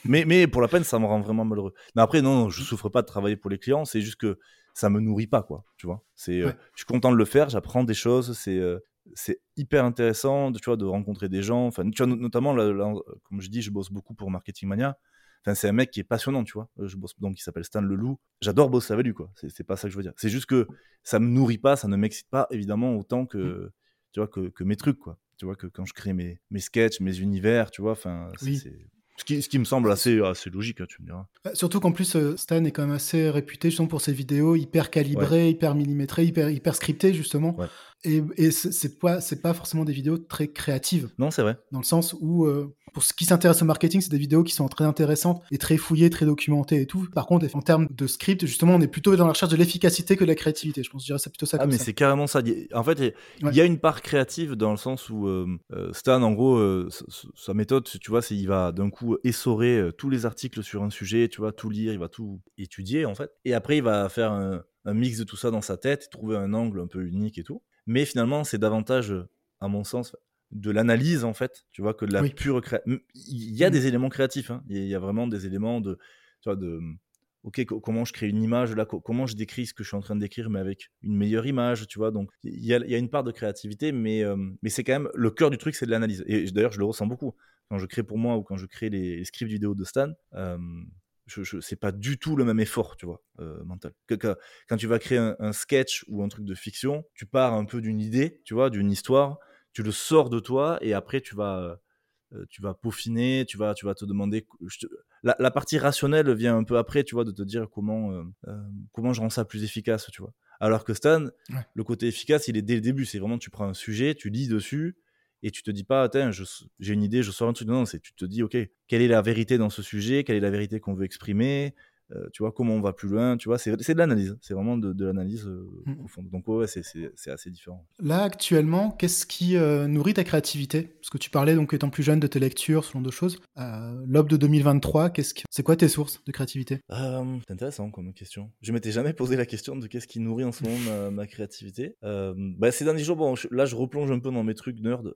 [SPEAKER 8] mais, mais pour la peine, ça me rend vraiment malheureux. Mais après, non, non, je souffre pas de travailler pour les clients. C'est juste que ça me nourrit pas, quoi. Tu vois. C'est, euh,
[SPEAKER 1] Ouais.
[SPEAKER 8] je suis content de le faire. J'apprends des choses. C'est, euh, c'est hyper intéressant, de, tu vois, de rencontrer des gens. Enfin, tu vois, no- notamment, là, là, comme je dis, je bosse beaucoup pour Marketing Mania. Enfin, c'est un mec qui est passionnant, tu vois. Euh, Je bosse donc, il s'appelle Stan Leloup. J'adore bosser avec lui, quoi. C'est, pas ça que je veux dire. C'est juste que ça me nourrit pas, ça ne m'excite pas, évidemment, autant que, tu vois, que, que mes trucs, quoi. Tu vois, que quand je crée mes, mes sketchs, mes univers, tu vois, enfin,
[SPEAKER 1] Oui.
[SPEAKER 8] c'est- Ce, qui, ce qui me semble assez, assez logique, hein, tu me diras.
[SPEAKER 1] Euh, Surtout qu'en plus, euh, Stan est quand même assez réputé justement pour ses vidéos hyper calibrées, hyper millimétrées, hyper, hyper scriptées justement.
[SPEAKER 8] Ouais.
[SPEAKER 1] Et, et c'est pas, pas forcément des vidéos très créatives,
[SPEAKER 8] Non, c'est vrai.
[SPEAKER 1] dans le sens où, euh, pour ce qui s'intéresse au marketing, c'est des vidéos qui sont très intéressantes et très fouillées, très documentées et tout. Par contre, en termes de script, justement, on est plutôt dans la recherche de l'efficacité que de la créativité. Je pense que c'est plutôt ça
[SPEAKER 8] Ah,
[SPEAKER 1] comme
[SPEAKER 8] mais c'est carrément ça. En fait, il y a-
[SPEAKER 1] Ouais.
[SPEAKER 8] il y a une part créative dans le sens où euh, euh, Stan, en gros, euh, sa méthode, tu vois, c'est il va d'un coup essorer tous les articles sur un sujet, tu vois, tout lire, il va tout étudier, en fait. Et après, il va faire un, un mix de tout ça dans sa tête, trouver un angle un peu unique et tout. Mais finalement, c'est davantage, à mon sens, de l'analyse, en fait, tu vois, que de la
[SPEAKER 1] Oui.
[SPEAKER 8] pure création. Il y a
[SPEAKER 1] Mm.
[SPEAKER 8] des éléments créatifs, hein. il y a- vraiment des éléments de, tu vois, de ok, comment je crée une image là, comment je décris ce que je suis en train de décrire, mais avec une meilleure image, tu vois. Donc, il y a, une part de créativité, mais, mais c'est quand même le cœur du truc, c'est de l'analyse. Et d'ailleurs, je le ressens beaucoup quand je crée pour moi ou quand je crée les, scripts vidéo de Stan. je, je c'est pas du tout le même effort, tu vois, mental. Que, quand tu vas créer un, sketch ou un truc de fiction, tu pars un peu d'une idée, tu vois, d'une histoire, tu le sors de toi et après tu vas tu vas peaufiner, tu vas, tu vas te demander. la, partie rationnelle vient un peu après, tu vois, de te dire comment, comment je rends ça plus efficace, tu vois. Alors que Stan, le côté efficace, il est dès le début. C'est vraiment, tu prends un sujet, tu lis dessus, et tu te dis pas, attends, j'ai une idée, je sors un truc. Non, c'est tu te dis, ok, quelle est la vérité dans ce sujet, quelle est la vérité qu'on veut exprimer, euh, tu vois, comment on va plus loin, tu vois, c'est de l'analyse, c'est vraiment de, l'analyse euh, mmh. au fond. Donc ouais, c'est assez différent.
[SPEAKER 1] Là, actuellement, qu'est-ce qui euh, nourrit ta créativité? Parce que tu parlais, donc, étant plus jeune, de tes lectures, ce genre de choses. L'aube de 2023, qu'est-ce que... c'est quoi tes sources de créativité?
[SPEAKER 8] C'est intéressant comme question. Je m'étais jamais posé la question de qu'est-ce qui nourrit en ce moment ma, créativité. bah, ces derniers jours, bon, là, je replonge un peu dans mes trucs nerd,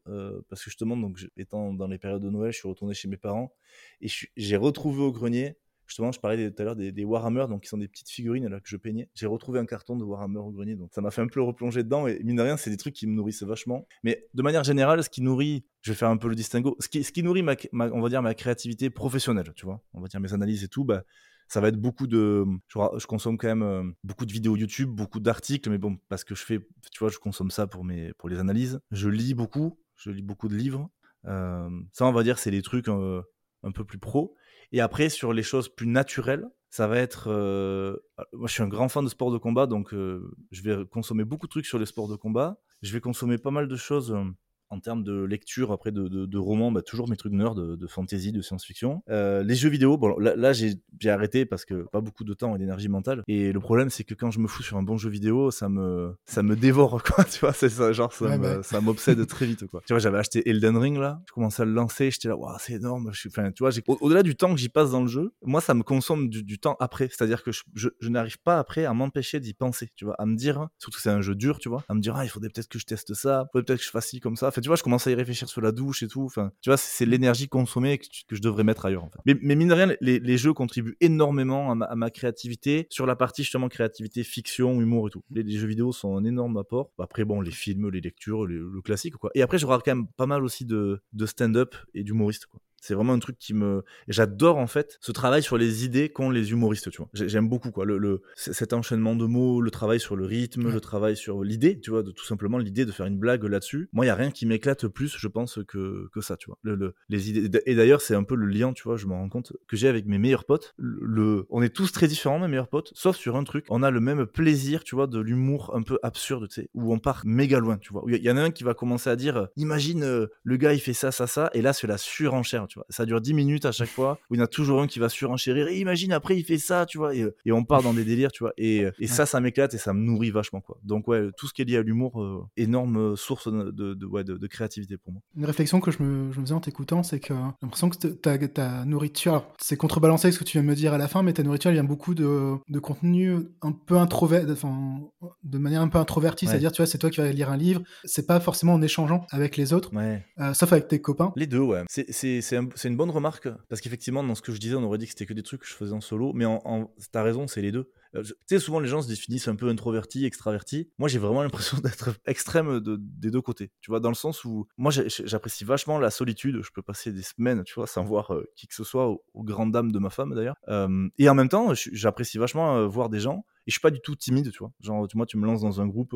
[SPEAKER 8] parce que justement, donc, étant dans les périodes de Noël, je suis retourné chez mes parents, et j'ai retrouvé au grenier Justement, je parlais tout à l'heure des, Warhammer, donc qui sont des petites figurines là que je peignais. J'ai retrouvé un carton de Warhammer au grenier, donc ça m'a fait un peu replonger dedans. Et mine de rien, c'est des trucs qui me nourrissent vachement. Mais de manière générale, ce qui nourrit, je vais faire un peu le distinguo, ce qui, ce qui nourrit ma, on va dire ma créativité professionnelle, tu vois, on va dire mes analyses et tout, bah ça va être beaucoup de je, consomme quand même euh, beaucoup de vidéos YouTube beaucoup d'articles mais bon parce que je fais tu vois je consomme ça pour mes pour les analyses je lis beaucoup je lis beaucoup de livres euh, ça on va dire c'est les trucs euh, un peu plus pro et après, sur les choses plus naturelles, ça va être. Euh, moi, je suis un grand fan de sport de combat, donc euh, je vais consommer beaucoup de trucs sur les sports de combat. Je vais consommer pas mal de choses euh, en termes de lecture, après de, de, romans, bah, toujours mes trucs nerds de, de fantasy, de science-fiction. Euh, les jeux vidéo, bon, là, j'ai arrêté parce que pas beaucoup de temps et d'énergie mentale. Et le problème, c'est que quand je me fous sur un bon jeu vidéo, ça me, ça me dévore, quoi. Tu vois, c'est ça, genre, ça m'obsède très vite, quoi. Tu vois, j'avais acheté Elden Ring, là. Je commençais à le lancer, j'étais là, waouh, c'est énorme. Je suis, enfin, tu vois, au-delà du temps que j'y passe dans le jeu, moi, ça me consomme du, temps après. C'est-à-dire que je, je, n'arrive pas après à m'empêcher d'y penser, tu vois, à me dire, surtout que c'est un jeu dur, tu vois, à me dire, ah, il faudrait peut-être que je teste ça, peut-être que je fasse ci comme ça. Enfin, tu vois, je commence à y réfléchir sur la douche et tout. Enfin, tu vois, c'est l'énergie consommée que, je devrais mettre ailleurs. Mais, mine de rien, les, jeux contribuent énormément à ma, créativité sur la partie justement créativité, fiction, humour et tout. Les, jeux vidéo sont un énorme apport. Après, bon, les films, les lectures, le classique quoi. Et après, je quand même pas mal aussi de, de stand-up et d'humoriste quoi. C'est vraiment un truc qui me. J'adore en fait ce travail sur les idées qu'ont les humoristes, tu vois. J'aime beaucoup quoi. Le, cet enchaînement de mots, le travail sur le rythme, le travail sur l'idée, tu vois, de tout simplement l'idée de faire une blague là-dessus. Moi, il y a rien qui m'éclate plus, je pense, que, que ça, tu vois. Le, les idées. Et d'ailleurs, c'est un peu le lien, tu vois, je me rends compte que j'ai avec mes meilleurs potes. Le, on est tous très différents, mes meilleurs potes, sauf sur un truc. On a le même plaisir, tu vois, de l'humour un peu absurde, tu sais, où on part méga loin, tu vois. Il y en a un qui va commencer à dire, imagine euh, le gars il fait ça, ça, ça, et là c'est la surenchère, ça dure 10 minutes à chaque fois, où il y en a toujours un qui va surenchérir. Et imagine, après, il fait ça, tu vois. Et, et on part dans des délires, tu vois. Et, et ça, ça m'éclate et ça me nourrit vachement, quoi. Donc, ouais, tout ce qui est lié à l'humour, euh, énorme source de, de, ouais, de, créativité pour moi.
[SPEAKER 1] Une réflexion que je me, je me faisais en t'écoutant, c'est que j'ai l'impression que ta, ta nourriture, c'est contrebalancé avec ce que tu viens de me dire à la fin, mais ta nourriture, elle vient beaucoup de, de contenu un peu introverti, enfin, de manière un peu introvertie. C'est-à-dire, tu vois, c'est toi qui vas lire un livre, c'est pas forcément en échangeant avec les autres, euh, sauf avec tes copains.
[SPEAKER 8] Les deux, ouais. C'est un, une bonne remarque parce qu'effectivement, dans ce que je disais, on aurait dit que c'était que des trucs que je faisais en solo, mais en, en t'as raison, c'est les deux. Euh, tu sais, souvent les gens se définissent un peu introvertis, extravertis. Moi, j'ai vraiment l'impression d'être extrême des deux côtés. Tu vois, dans le sens où moi, j'apprécie vachement la solitude. Je peux passer des semaines, tu vois, sans voir euh, qui que ce soit, aux, grandes dames de ma femme d'ailleurs. Euh, et en même temps, j'apprécie vachement voir des gens. Et je suis pas du tout timide, tu vois. Genre, tu, moi, tu me lances dans un groupe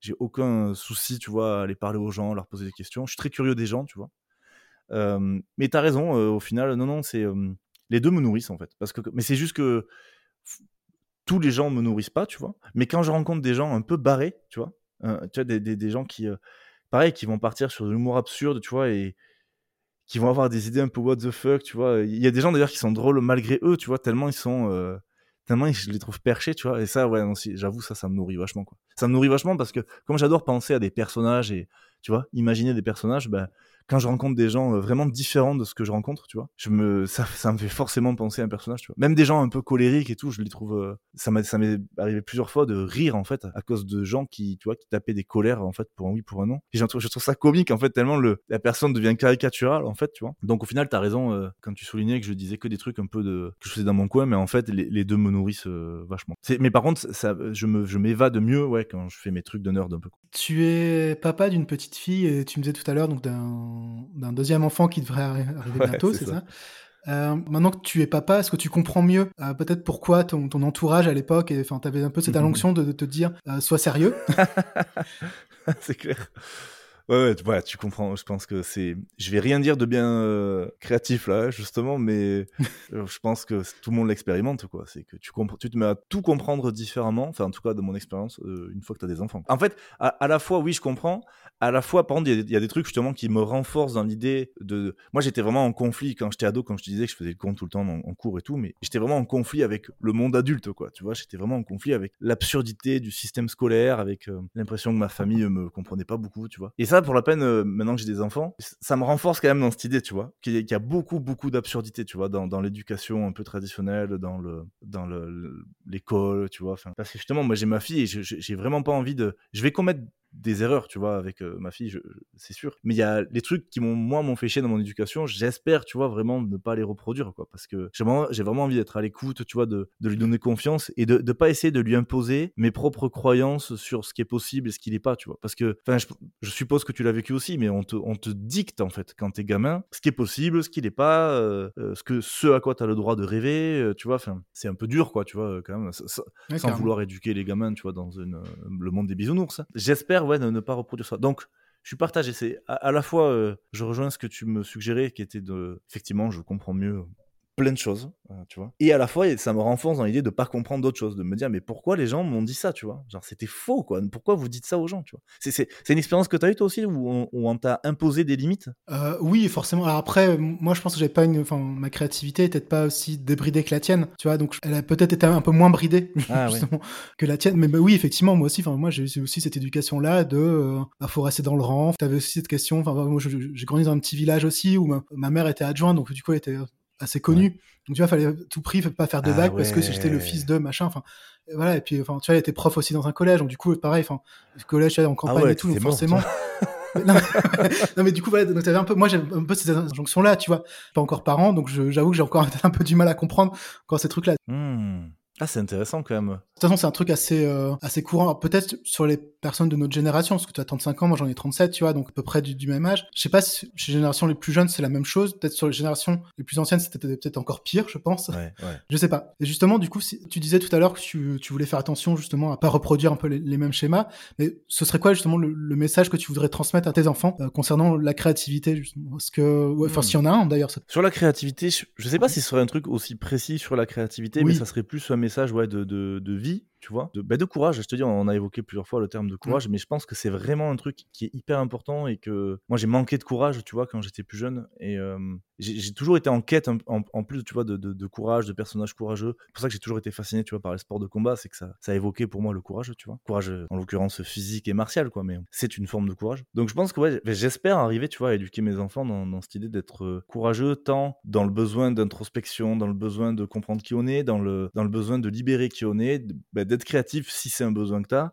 [SPEAKER 8] j'ai aucun souci, tu vois, à aller parler aux gens, leur poser des questions. Je suis très curieux des gens, tu vois. Mais t'as raison, au final, non, non, c'est les deux me nourrissent en fait. Parce que, mais c'est juste que tous les gens me nourrissent pas, tu vois. Mais quand je rencontre des gens un peu barrés, tu vois, tu vois, des, des, des gens qui, pareil, qui vont partir sur de l'humour absurde, tu vois, et qui vont avoir des idées un peu what the fuck, tu vois. Il y a des gens d'ailleurs qui sont drôles malgré eux, tu vois, tellement ils sont, tellement je les trouve perchés, tu vois. Et ça, ouais, j'avoue, ça, ça me nourrit vachement, quoi. Ça me nourrit vachement parce que comme j'adore penser à des personnages et, tu vois, imaginer des personnages, ben quand je rencontre des gens euh, vraiment différents de ce que je rencontre, tu vois, je me, ça, ça me fait forcément penser à un personnage, tu vois. Même des gens un peu colériques et tout, je les trouve, euh, ça m'est, arrivé plusieurs fois de rire, en fait, à cause de gens qui, tu vois, qui tapaient des colères, en fait, pour un oui, pour un non. Et je trouve, je trouve ça comique, en fait, tellement le, la personne devient caricaturale, en fait, tu vois. Donc, au final, t'as raison, euh, quand tu soulignais que je disais que des trucs un peu de, que je faisais dans mon coin, mais en fait, les, deux me nourrissent euh, vachement. Mais par contre, ça, je me, je m'évade mieux, ouais, quand je fais mes trucs de nerd un peu.
[SPEAKER 1] Tu es papa d'une petite fille et tu me disais tout à l'heure donc d'un d'un deuxième enfant qui devrait arri- arriver
[SPEAKER 8] Ouais,
[SPEAKER 1] bientôt,
[SPEAKER 8] c'est ça.
[SPEAKER 1] ça, Euh, Maintenant que tu es papa, est-ce que tu comprends mieux euh, peut-être pourquoi ton, ton entourage à l'époque, enfin, t'avais un peu cette
[SPEAKER 8] Mhm.
[SPEAKER 1] injonction de, de te dire euh, sois sérieux?
[SPEAKER 8] c'est clair. Ouais, ouais, tu- ouais, tu comprends. Je pense que c'est. Je vais rien dire de bien euh, créatif là, justement, mais euh, je pense que tout le monde l'expérimente, quoi. C'est que tu comprends, tu te mets à tout comprendre différemment. Enfin, en tout cas, de mon expérience, euh, une fois que tu as des enfants. En fait, à, à la fois, oui, je comprends. À la fois, par contre, il y, a des- il y a des trucs justement qui me renforcent dans l'idée de. Moi, j'étais vraiment en conflit quand j'étais ado, quand je te disais que je faisais le con tout le temps en, en cours et tout, mais j'étais vraiment en conflit avec le monde adulte, quoi. Tu vois, j'étais vraiment en conflit avec l'absurdité du système scolaire, avec euh, l'impression que ma famille me comprenait pas beaucoup, tu vois. Et ça, pour la peine, euh, maintenant que j'ai des enfants, ça me renforce quand même dans cette idée, tu vois, qu'il y, a- beaucoup, beaucoup d'absurdité, tu vois, dans, l'éducation un peu traditionnelle, dans le, dans le, le- l'école, tu vois. Parce que justement, moi, j'ai ma fille et j'ai vraiment pas envie de. Je vais commettre des erreurs, tu vois, avec euh, ma fille, je- je- c'est sûr. Mais il y a les trucs qui m'ont, moi, m'ont fait chier dans mon éducation. J'espère, tu vois, vraiment ne pas les reproduire, quoi, parce que j'ai vraiment, j'ai vraiment envie d'être à l'écoute, tu vois, de, de lui donner confiance et de, de pas essayer de lui imposer mes propres croyances sur ce qui est possible et ce qui n'est pas, tu vois. Parce que, enfin, je, je suppose que tu l'as vécu aussi, mais on te, on te dicte, en fait, quand t'es gamin, ce qui est possible, ce qui n'est pas, euh, ce que, ce à quoi t'as le droit de rêver, euh, tu vois. Enfin, c'est un peu dur, quoi, tu vois, quand même, ça- ça-
[SPEAKER 1] Ouais,
[SPEAKER 8] sans vouloir éduquer les gamins, tu vois, dans une, le monde des bisounours. hein. Ouais, de ne pas reproduire ça. Donc, je suis partagé. C'est à, à la fois, euh, je rejoins ce que tu me suggérais, qui était de, effectivement, je comprends mieux plein de choses, euh, tu vois. Et à la fois, ça me renforce dans l'idée de pas comprendre d'autres choses, de me dire, mais pourquoi les gens m'ont dit ça, tu vois? Genre, c'était faux, quoi. Pourquoi vous dites ça aux gens, tu vois? C'est c'est- c'est une expérience que tu as eue, toi aussi, où on, où on t'a imposé des limites?
[SPEAKER 1] Euh, oui, forcément. Alors après, moi, je pense que j'avais pas une, enfin, ma créativité était peut-être pas aussi débridée que la tienne, tu vois. Donc, elle a peut-être été un peu moins bridée
[SPEAKER 8] Ah,
[SPEAKER 1] justement que la tienne. Mais bah, oui, effectivement, moi aussi. Enfin, moi, j'ai eu aussi cette éducation-là de, euh, bah, faut rester dans le rang. T'avais aussi cette question. Enfin, moi, j'ai grandi dans un petit village aussi où ma, ma mère était adjointe, donc du coup, elle était assez connue. Donc tu vois, fallait à tout prix pas faire de
[SPEAKER 8] Ah
[SPEAKER 1] vagues parce que j'étais le fils de machin. Enfin, voilà. Et puis, enfin, tu vois, elle était prof aussi dans un collège, donc du coup, pareil. Enfin, le collège, tu vois, en campagne
[SPEAKER 8] Ah ouais,
[SPEAKER 1] et tout, donc
[SPEAKER 8] mort,
[SPEAKER 1] forcément. non, mais- non, mais du coup, voilà, donc t'avais un peu, moi, j'ai un peu ces injonctions-là, tu vois. Pas encore parent, donc j'avoue que j'ai encore un peu du mal à comprendre quand ces trucs-là.
[SPEAKER 8] Hmm. Ah, c'est intéressant quand même.
[SPEAKER 1] De toute façon, c'est un truc assez, euh, assez courant. Peut-être sur les personnes de notre génération, parce que tu as 35 ans, moi j'en ai 37, tu vois, donc à peu près du, du même âge. Je sais pas si chez les générations les plus jeunes, c'est la même chose. Peut-être sur les générations les plus anciennes, c'était peut-être encore pire, je pense.
[SPEAKER 8] Ouais, ouais.
[SPEAKER 1] Je sais pas. Et justement, du coup, si, tu disais tout à l'heure que tu, tu voulais faire attention justement à pas reproduire un peu les, les mêmes schémas. Mais ce serait quoi justement le, le message que tu voudrais transmettre à tes enfants euh, concernant la créativité justement? Est-ce que, ouais, enfin,
[SPEAKER 8] Hmm.
[SPEAKER 1] s'il y en a un d'ailleurs, ça-
[SPEAKER 8] Sur la créativité, je, je sais pas si ce serait un truc aussi précis sur la créativité,
[SPEAKER 1] Oui.
[SPEAKER 8] mais ça serait plus un message ouais, de, de, de vie, tu vois, de, bah, de courage. Je te dis, on a évoqué plusieurs fois le terme de courage, mais je pense que c'est vraiment un truc qui est hyper important et que moi j'ai manqué de courage, tu vois, quand j'étais plus jeune. Et euh, j'ai toujours été en quête, en, plus, tu vois, de, de, de courage, de personnages courageux. C'est pour ça que j'ai toujours été fasciné, tu vois, par les sports de combat, c'est que ça, ça a évoqué pour moi le courage, tu vois. Courage, euh, en l'occurrence, physique et martial, quoi, mais c'est une forme de courage. Donc je pense que, ouais, j'espère arriver, tu vois, à éduquer mes enfants dans, dans cette idée d'être euh, courageux, tant dans le besoin d'introspection, dans le besoin de comprendre qui on est, dans le, dans le besoin de libérer qui on est, bah, d'être créatif si c'est un besoin que tu as.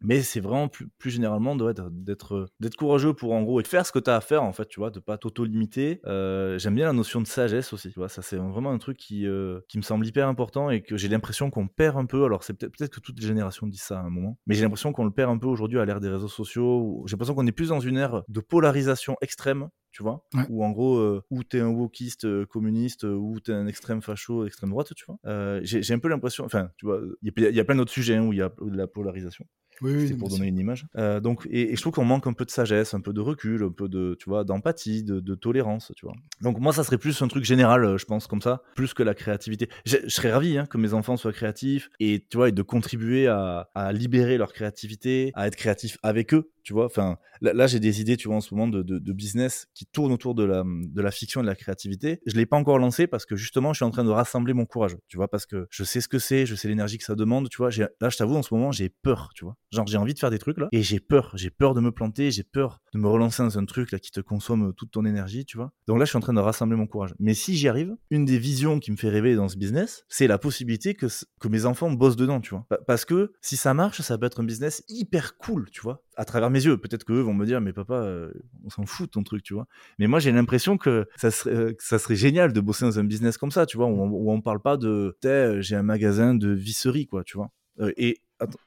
[SPEAKER 8] mais c'est vraiment plus, généralement d'être d'être courageux pour en gros et de faire ce que tu as à faire en fait tu vois de pas t'auto-limiter Euh, j'aime bien la notion de sagesse aussi tu vois ça c'est vraiment un truc qui, euh, qui me semble hyper important et que j'ai l'impression qu'on perd un peu alors c'est peut-être que toutes les générations disent ça à un moment mais j'ai l'impression qu'on le perd un peu aujourd'hui à l'ère des réseaux sociaux j'ai l'impression qu'on est plus dans une ère de polarisation extrême tu vois?
[SPEAKER 1] Ouais.
[SPEAKER 8] où en gros euh, ou t'es un wokiste euh, communiste euh, ou t'es un extrême facho extrême droite tu vois? Euh, j'ai un peu l'impression enfin tu vois il y, a- il y a plein d'autres sujets hein, où il y a de la polarisation
[SPEAKER 1] Oui, oui,
[SPEAKER 8] c'est pour donner une image. Euh, donc, et, et je trouve qu'on manque un peu de sagesse, un peu de recul, un peu de, tu vois, d'empathie, de, de tolérance, tu vois? Donc moi, ça serait plus un truc général, je pense, comme ça, plus que la créativité. Je, je serais ravi hein, que mes enfants soient créatifs et, tu vois, et de contribuer à, à libérer leur créativité, à être créatif avec eux, tu vois. Enfin, là, j'ai des idées, tu vois, en ce moment de, de, business qui tournent autour de la, de la fiction et de la créativité. Je l'ai pas encore lancé parce que justement, je suis en train de rassembler mon courage, tu vois, parce que je sais ce que c'est, je sais l'énergie que ça demande, tu vois. Là, je t'avoue, en ce moment, j'ai peur, tu vois. Genre, j'ai envie de faire des trucs là, et j'ai peur. J'ai peur de me planter, j'ai peur de me relancer dans un truc là qui te consomme toute ton énergie, tu vois. Donc là, je suis en train de rassembler mon courage. Mais si j'y arrive, une des visions qui me fait rêver dans ce business, c'est la possibilité que, que mes enfants bossent dedans, tu vois. Parce que si ça marche, ça peut être un business hyper cool, tu vois, à travers mes yeux. Peut-être qu'eux vont me dire, mais papa, euh, on s'en fout de ton truc, tu vois. Mais moi, j'ai l'impression que ça serait, euh, ça serait génial de bosser dans un business comme ça, tu vois, où on, où on parle pas de, j'ai un magasin de visserie, quoi, tu vois. Euh, et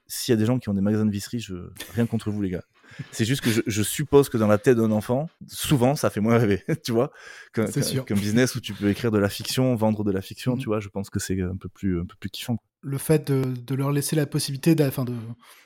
[SPEAKER 8] s'il y a des gens qui ont des magasins de visserie, je... rien contre vous, les gars. C'est juste que je, je, suppose que dans la tête d'un enfant, souvent, ça fait moins rêver, tu vois, qu'un business où tu peux écrire de la fiction, vendre de la fiction, mmh. tu vois. Je pense que c'est un peu plus, un peu plus kiffant.
[SPEAKER 1] Le fait de, de leur laisser la possibilité de, de,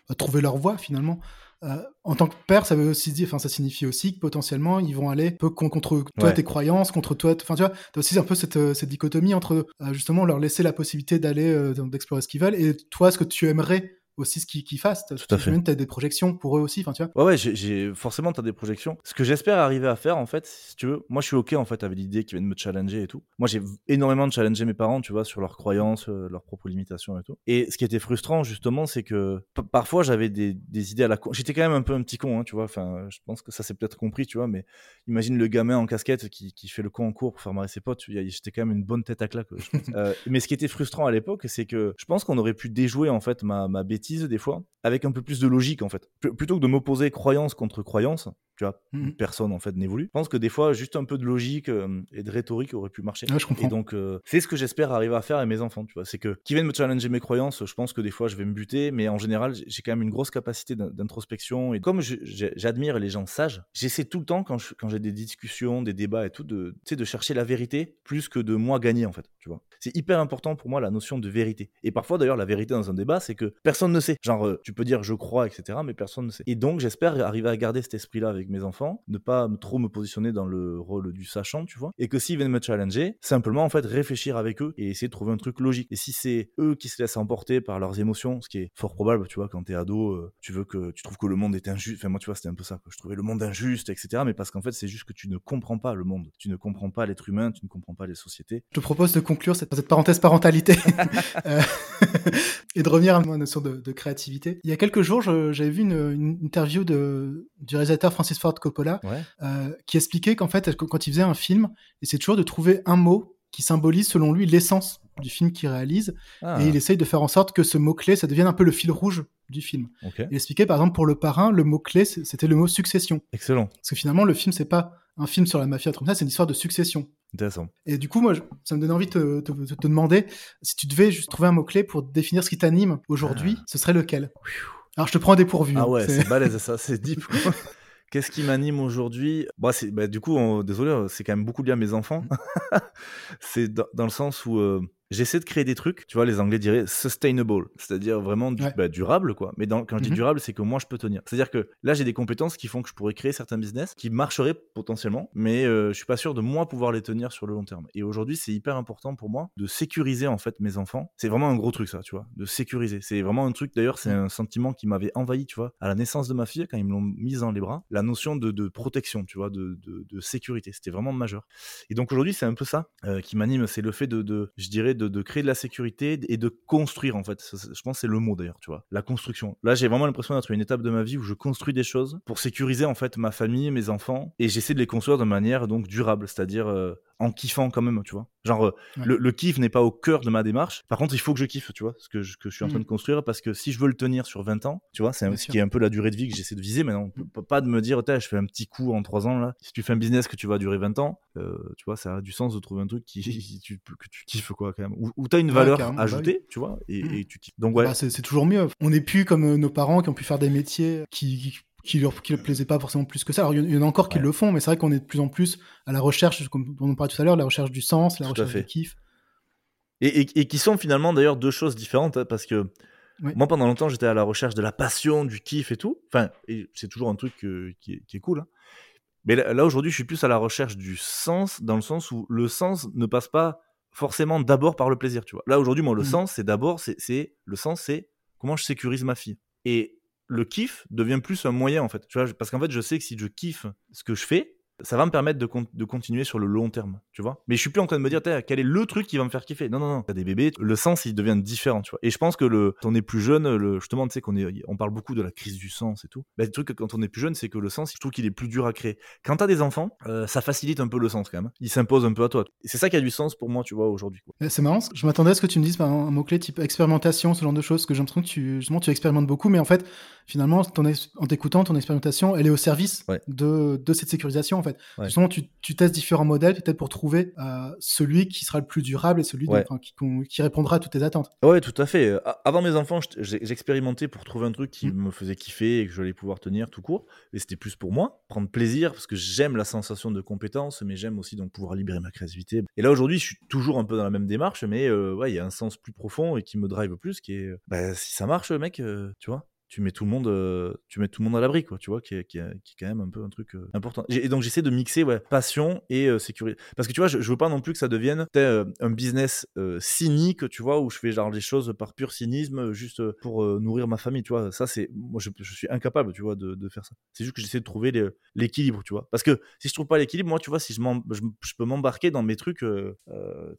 [SPEAKER 1] de trouver leur voie, finalement, euh, en tant que père, ça veut aussi dire, enfin, ça signifie aussi que potentiellement ils vont aller peu contre toi tes croyances, contre toi, enfin, tu vois, t'as aussi un peu cette, euh, cette dichotomie entre euh, justement leur laisser la possibilité d'aller d'explorer ce qu'ils veulent et toi ce que tu aimerais aussi ce qu'ils fassent. Tout à fait. Tu as des projections pour eux aussi, enfin tu vois.
[SPEAKER 8] Ouais, ouais, j'ai forcément tu as des projections. Ce que j'espère arriver à faire en fait, si tu veux, moi je suis OK en fait avec l'idée qu'ils viennent me challenger et tout. Moi j'ai énormément de challenger mes parents, tu vois, sur leurs croyances, euh, leurs propres limitations et tout. Et ce qui était frustrant justement, c'est que parfois j'avais des, des, idées à la con. J'étais quand même un peu un petit con, hein, tu vois. Enfin, je pense que ça s'est peut-être compris, tu vois, mais imagine le gamin en casquette qui, qui fait le con en cours pour faire marrer ses potes. J'étais quand même une bonne tête à claque. euh, mais ce qui était frustrant à l'époque, c'est que je pense qu'on aurait pu déjouer en fait ma, ma bêtise des fois avec un peu plus de logique en fait. plutôt que de m'opposer croyance contre croyance, tu vois, mmh. personne en fait n'évolue. Je pense que des fois, juste un peu de logique euh, et de rhétorique aurait pu marcher.
[SPEAKER 1] je comprends.
[SPEAKER 8] Et donc, euh, c'est ce que j'espère arriver à faire avec mes enfants, tu vois. C'est que qui viennent me challenger mes croyances, je pense que des fois, je vais me buter, mais en général, j'ai quand même une grosse capacité d'introspection. Et comme j'admire les gens sages, j'essaie tout le temps, quand j'ai des discussions, des débats et tout, de, de chercher la vérité plus que de moi gagner, en fait, tu vois. C'est hyper important pour moi la notion de vérité. Et parfois, d'ailleurs, la vérité dans un débat, c'est que personne ne sait. Genre, euh, tu peux dire je crois, etc., mais personne ne sait. Et donc, j'espère arriver à garder cet esprit-là avec mes enfants, ne pas trop me positionner dans le rôle du sachant, tu vois, et que s'ils viennent me challenger, simplement en fait réfléchir avec eux et essayer de trouver un truc logique. Et si c'est eux qui se laissent emporter par leurs émotions, ce qui est fort probable, tu vois, quand t'es ado, euh, tu veux que tu trouves que le monde est injuste. Enfin moi, tu vois, c'était un peu ça. Que je trouvais le monde injuste, etc. Mais parce qu'en fait, c'est juste que tu ne comprends pas le monde, tu ne comprends pas l'être humain, tu ne comprends pas les sociétés.
[SPEAKER 1] Je te propose de conclure cette, parenthèse parentalité euh, et de revenir à ma notion de créativité. Il y a quelques jours, j'avais vu une, une, interview de, du réalisateur Francis Ford Coppola euh, qui expliquait qu'en fait, quand il faisait un film, c'est toujours de trouver un mot qui symbolise selon lui l'essence du film qu'il réalise
[SPEAKER 8] ah.
[SPEAKER 1] et il essaye de faire en sorte que ce mot-clé, ça devienne un peu le fil rouge du film. Il expliquait par exemple pour Le Parrain, le mot-clé, c'était le mot succession.
[SPEAKER 8] Excellent.
[SPEAKER 1] Parce que finalement, le film, c'est pas un film sur la mafia comme ça, c'est une histoire de succession.
[SPEAKER 8] Intéressant.
[SPEAKER 1] Et du coup, moi, ça me donne envie de te, te, demander si tu devais juste trouver un mot-clé pour définir ce qui t'anime aujourd'hui,
[SPEAKER 8] Ah.
[SPEAKER 1] ce serait lequel? Alors, je te prends à dépourvu.
[SPEAKER 8] Ah
[SPEAKER 1] hein,
[SPEAKER 8] ouais, c'est balèze ça, c'est deep. quoi. Qu'est-ce qui m'anime aujourd'hui? Bah, bah, Du coup, on- désolé, c'est quand même beaucoup lié à mes enfants. c'est dans, dans le sens où euh, j'essaie de créer des trucs, tu vois, les Anglais diraient sustainable, c'est-à-dire vraiment du-
[SPEAKER 1] Ouais.
[SPEAKER 8] bah, durable, quoi. Mais dans, quand je dis
[SPEAKER 1] Mhm.
[SPEAKER 8] durable, c'est que moi, je peux tenir. C'est-à-dire que là, j'ai des compétences qui font que je pourrais créer certains business qui marcheraient potentiellement, mais euh, je suis pas sûr de moi pouvoir les tenir sur le long terme. Et aujourd'hui, c'est hyper important pour moi de sécuriser en fait mes enfants. C'est vraiment un gros truc, ça, tu vois, de sécuriser. C'est vraiment un truc. D'ailleurs, c'est un sentiment qui m'avait envahi, tu vois, à la naissance de ma fille quand ils me l'ont mise dans les bras. La notion de, de protection, tu vois, de, de, de sécurité, c'était vraiment majeur. Et donc aujourd'hui, c'est un peu ça euh, qui m'anime, c'est le fait de, de je dirais, de, créer de la sécurité et de construire en fait. Je pense c'est le mot d'ailleurs, tu vois, la construction. Là, j'ai vraiment l'impression d'être une étape de ma vie où je construis des choses pour sécuriser en fait ma famille, mes enfants, et j'essaie de les construire de manière donc durable, c'est-à-dire euh, en kiffant quand même, tu vois. Genre, euh,
[SPEAKER 1] Ouais.
[SPEAKER 8] le, le kiff n'est pas au cœur de ma démarche. Par contre, il faut que je kiffe, tu vois, ce que je, que je suis en train
[SPEAKER 1] Mhm.
[SPEAKER 8] de construire, parce que si je veux le tenir sur 20 ans, tu vois, c'est un- ce qui est un peu la durée de vie que j'essaie de viser maintenant. P- Pas de me dire, je fais un petit coup en 3 ans là. Si tu fais un business que tu vas durer 20 ans, euh, tu vois, ça a du sens de trouver un truc qui, tu, que tu kiffes, quoi, quand même. Où, où t'as une
[SPEAKER 1] Ouais,
[SPEAKER 8] valeur
[SPEAKER 1] bah
[SPEAKER 8] ajoutée, tu vois, et,
[SPEAKER 1] Mhm.
[SPEAKER 8] et tu kiffes. Donc, ouais.
[SPEAKER 1] Bah, c'est toujours mieux. On n'est plus comme euh, nos parents qui ont pu faire des métiers qui, qui, qui leur, qui leur plaisaient pas forcément plus que ça. Alors, il y en- a encore qui
[SPEAKER 8] Ouais.
[SPEAKER 1] le font, mais c'est vrai qu'on est de plus en plus à la recherche, comme on en parlait tout à l'heure, la recherche du sens, la
[SPEAKER 8] Tout
[SPEAKER 1] recherche du kiff.
[SPEAKER 8] Et, et- et qui sont finalement d'ailleurs deux choses différentes, hein, parce que
[SPEAKER 1] Oui.
[SPEAKER 8] moi pendant longtemps j'étais à la recherche de la passion, du kiff et tout. Enfin, c'est toujours un truc euh, qui, est, qui est cool. hein. Mais là, là, aujourd'hui je suis plus à la recherche du sens, dans le sens où le sens ne passe pas forcément d'abord par le plaisir, tu vois. Là aujourd'hui moi le
[SPEAKER 1] Mhm.
[SPEAKER 8] sens c'est d'abord, c'est le sens c'est comment je sécurise ma fille. Et le kiff devient plus un moyen en fait, tu vois, parce qu'en fait je sais que si je kiffe ce que je fais, ça va me permettre de, con- de continuer sur le long terme, tu vois. Mais je suis plus en train de me dire, quel est le truc qui va me faire kiffer? Non, non, non. T'as des bébés, le sens, il devient différent, tu vois. Et je pense que le, quand on est plus jeune, le, justement, tu sais qu'on est, on parle beaucoup de la crise du sens et tout. Bah, le truc, quand on est plus jeune, c'est que le sens, je trouve qu'il est plus dur à créer. Quand t'as des enfants, euh, ça facilite un peu le sens quand même. Il s'impose un peu à toi. C'est ça qui a du sens pour moi, tu vois, aujourd'hui.
[SPEAKER 1] Eh, C'est marrant, je m'attendais à ce que tu me dises un mot-clé type expérimentation, ce genre de choses, que j'ai que tu, justement, tu expérimentes beaucoup, mais en fait, finalement, ton en t'écoutant, ton expérimentation, elle est au service
[SPEAKER 8] Ouais.
[SPEAKER 1] de, de cette sécurisation, en fait.
[SPEAKER 8] Ouais.
[SPEAKER 1] Justement, tu, tu testes différents modèles, peut-être pour trouver euh, celui qui sera le plus durable et celui de-
[SPEAKER 8] Ouais.
[SPEAKER 1] enfin, qui, qui répondra à toutes tes attentes.
[SPEAKER 8] Ouais, tout à fait. A- Avant mes enfants, je- j'expérimentais pour trouver un truc qui
[SPEAKER 1] Mm.
[SPEAKER 8] me faisait kiffer et que j'allais pouvoir tenir tout court. Et c'était plus pour moi, prendre plaisir, parce que j'aime la sensation de compétence, mais j'aime aussi donc pouvoir libérer ma créativité. Et là, aujourd'hui, je suis toujours un peu dans la même démarche, mais euh, ouais, il y a un sens plus profond et qui me drive plus, qui est, euh, bah, si ça marche, mec, euh, tu vois tu mets tout le monde euh, tu mets tout le monde à l'abri quoi tu vois qui est, qui, qui quand même un peu un truc euh, important. Et donc j'essaie de mixer ouais, passion et euh, sécurité. Parce que tu vois je, veux pas non plus que ça devienne un business cynique tu vois où je fais genre des choses par pur cynisme juste pour nourrir ma famille tu vois. Ça c'est moi je, suis incapable tu vois de, de faire ça. C'est juste que j'essaie de trouver les- l'équilibre tu vois. Parce que si je trouve pas l'équilibre moi tu vois si je, je, je peux m'embarquer dans mes trucs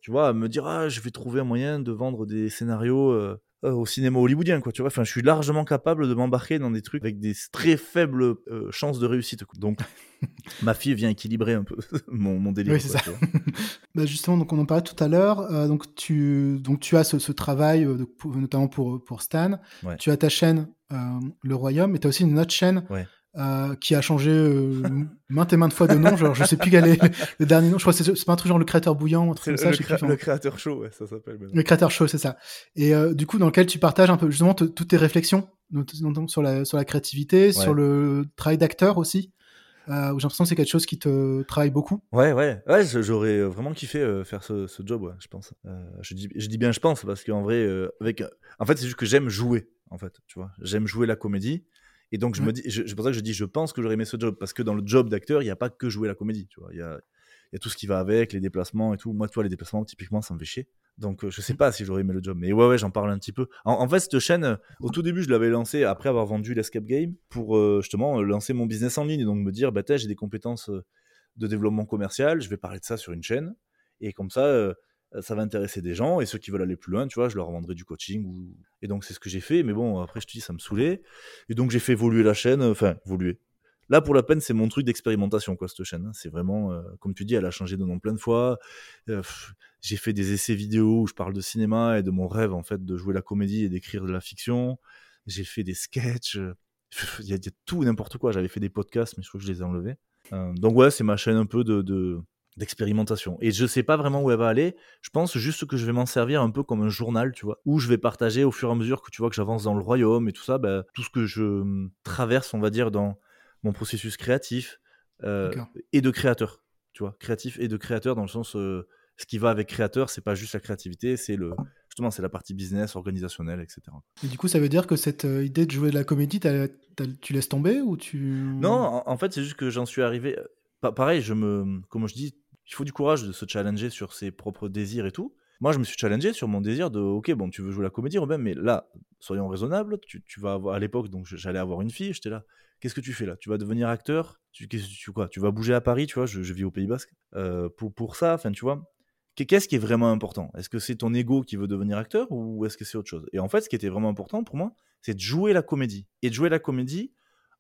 [SPEAKER 8] tu vois à me dire ah je vais trouver un moyen de vendre des scénarios euh, au cinéma hollywoodien quoi tu vois enfin je suis largement capable de m'embarquer dans des trucs avec des très faibles euh, chances de réussite quoi. donc ma fille vient équilibrer un peu mon, mon délire
[SPEAKER 1] Oui,
[SPEAKER 8] quoi,
[SPEAKER 1] ça. Bah, justement, donc on en parlait tout à l'heure. euh, donc tu, donc tu as ce, ce travail, de- pour- notamment pour pour Stan.
[SPEAKER 8] Ouais.
[SPEAKER 1] Tu as ta chaîne Le Royaume, et tu as aussi une autre chaîne
[SPEAKER 8] Ouais.
[SPEAKER 1] Euh, qui a changé euh, maintes et maintes fois de nom. Genre, je sais plus quel est le dernier nom. Je crois que c'est pas un truc genre le créateur bouillant, un truc comme ça.
[SPEAKER 8] le, cré-
[SPEAKER 1] plus,
[SPEAKER 8] créateur show ouais, ça s'appelle.
[SPEAKER 1] Le créateur show, c'est ça. Et euh, du coup, dans lequel tu partages un peu justement toutes tes réflexions, notamment sur la, sur la créativité, sur le travail d'acteur aussi. Où j'ai l'impression que c'est quelque chose qui te travaille beaucoup.
[SPEAKER 8] Ouais, ouais, ouais, j'aurais vraiment kiffé faire ce, ce job, ouais, je pense. Je, dis, je dis bien je pense, parce qu'en vrai, avec, en fait, c'est juste que j'aime jouer, en fait, tu vois. J'aime jouer la comédie. Et donc, je me
[SPEAKER 1] Ouais.
[SPEAKER 8] dis, c'est pour ça que je dis, je pense que j'aurais aimé ce job, parce que dans le job d'acteur, il n'y a pas que jouer la comédie, tu vois. Il y a, il y a tout ce qui va avec, les déplacements et tout. Moi, tu vois, les déplacements, typiquement, ça me fait chier. Donc, euh, je sais pas si j'aurais aimé le job. Mais ouais, ouais, j'en parle un petit peu. En, en fait, cette chaîne, euh, au tout début, je l'avais lancée après avoir vendu l'Escape Game pour euh, justement euh, lancer mon business en ligne. Et donc, me dire, bah, j'ai des compétences de développement commercial, je vais parler de ça sur une chaîne. Et comme ça, ça va intéresser des gens. Et ceux qui veulent aller plus loin, tu vois, je leur vendrai du coaching. Et donc, c'est ce que j'ai fait. Mais bon, après, je te dis, ça me saoulait. Et donc, j'ai fait évoluer la chaîne. euh, Enfin, évoluer. Là, pour la peine, c'est mon truc d'expérimentation, quoi, cette chaîne. hein. C'est vraiment, euh, comme tu dis, elle a changé de nom plein de fois. Euh, j'ai fait des essais vidéo où je parle de cinéma et de mon rêve, en fait, de jouer la comédie et d'écrire de la fiction. J'ai fait des sketchs. euh, Il y, a tout n'importe quoi. J'avais fait des podcasts, mais je crois que je les ai enlevés. Euh, donc, ouais, c'est ma chaîne un peu de d'expérimentation. Et je sais pas vraiment où elle va aller. Je pense juste que je vais m'en servir un peu comme un journal tu vois où je vais partager au fur et à mesure que tu vois que j'avance dans le royaume et tout ça bah, tout ce que je hum, traverse on va dire dans mon processus créatif euh, et de créateur tu vois créatif et de créateur dans le sens euh, ce qui va avec créateur c'est pas juste la créativité c'est le justement c'est la partie business organisationnelle etc
[SPEAKER 1] Et du coup, ça veut dire que cette euh, idée de jouer de la comédie, tu laisses tomber ou tu...
[SPEAKER 8] Non, en, en fait, c'est juste que j'en suis arrivé. Pa- pareil, je me, comme je dis, il faut du courage de se challenger sur ses propres désirs et tout. Moi, je me suis challengé sur mon désir de, ok, bon, tu veux jouer la comédie, Robin, mais là, soyons raisonnables. Tu, tu vas à l'époque, donc j'allais avoir une fille, j'étais là. Qu'est-ce que tu fais là? Tu vas devenir acteur? Tu, tu, quoi? Tu vas bouger à Paris, tu vois? Je, vis au Pays Basque. Euh, pour, pour ça, enfin, tu vois. qu'est- Qu'est-ce qui est vraiment important? Est-ce que c'est ton ego qui veut devenir acteur ou est-ce que c'est autre chose? Et en fait, ce qui était vraiment important pour moi, c'est de jouer la comédie. Et de jouer la comédie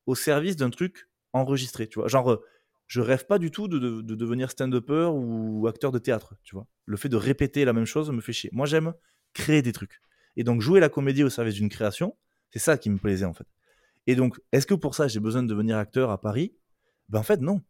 [SPEAKER 8] au service d'un truc enregistré, tu vois? Genre, euh, je rêve pas du tout de, de- de devenir stand-upper ou acteur de théâtre, tu vois. Le fait de répéter la même chose me fait chier. Moi, j'aime créer des trucs. Et donc, jouer la comédie au service d'une création, c'est ça qui me plaisait, en fait. Et donc, est-ce que pour ça, j'ai besoin de devenir acteur à Paris? Ben, en fait, non.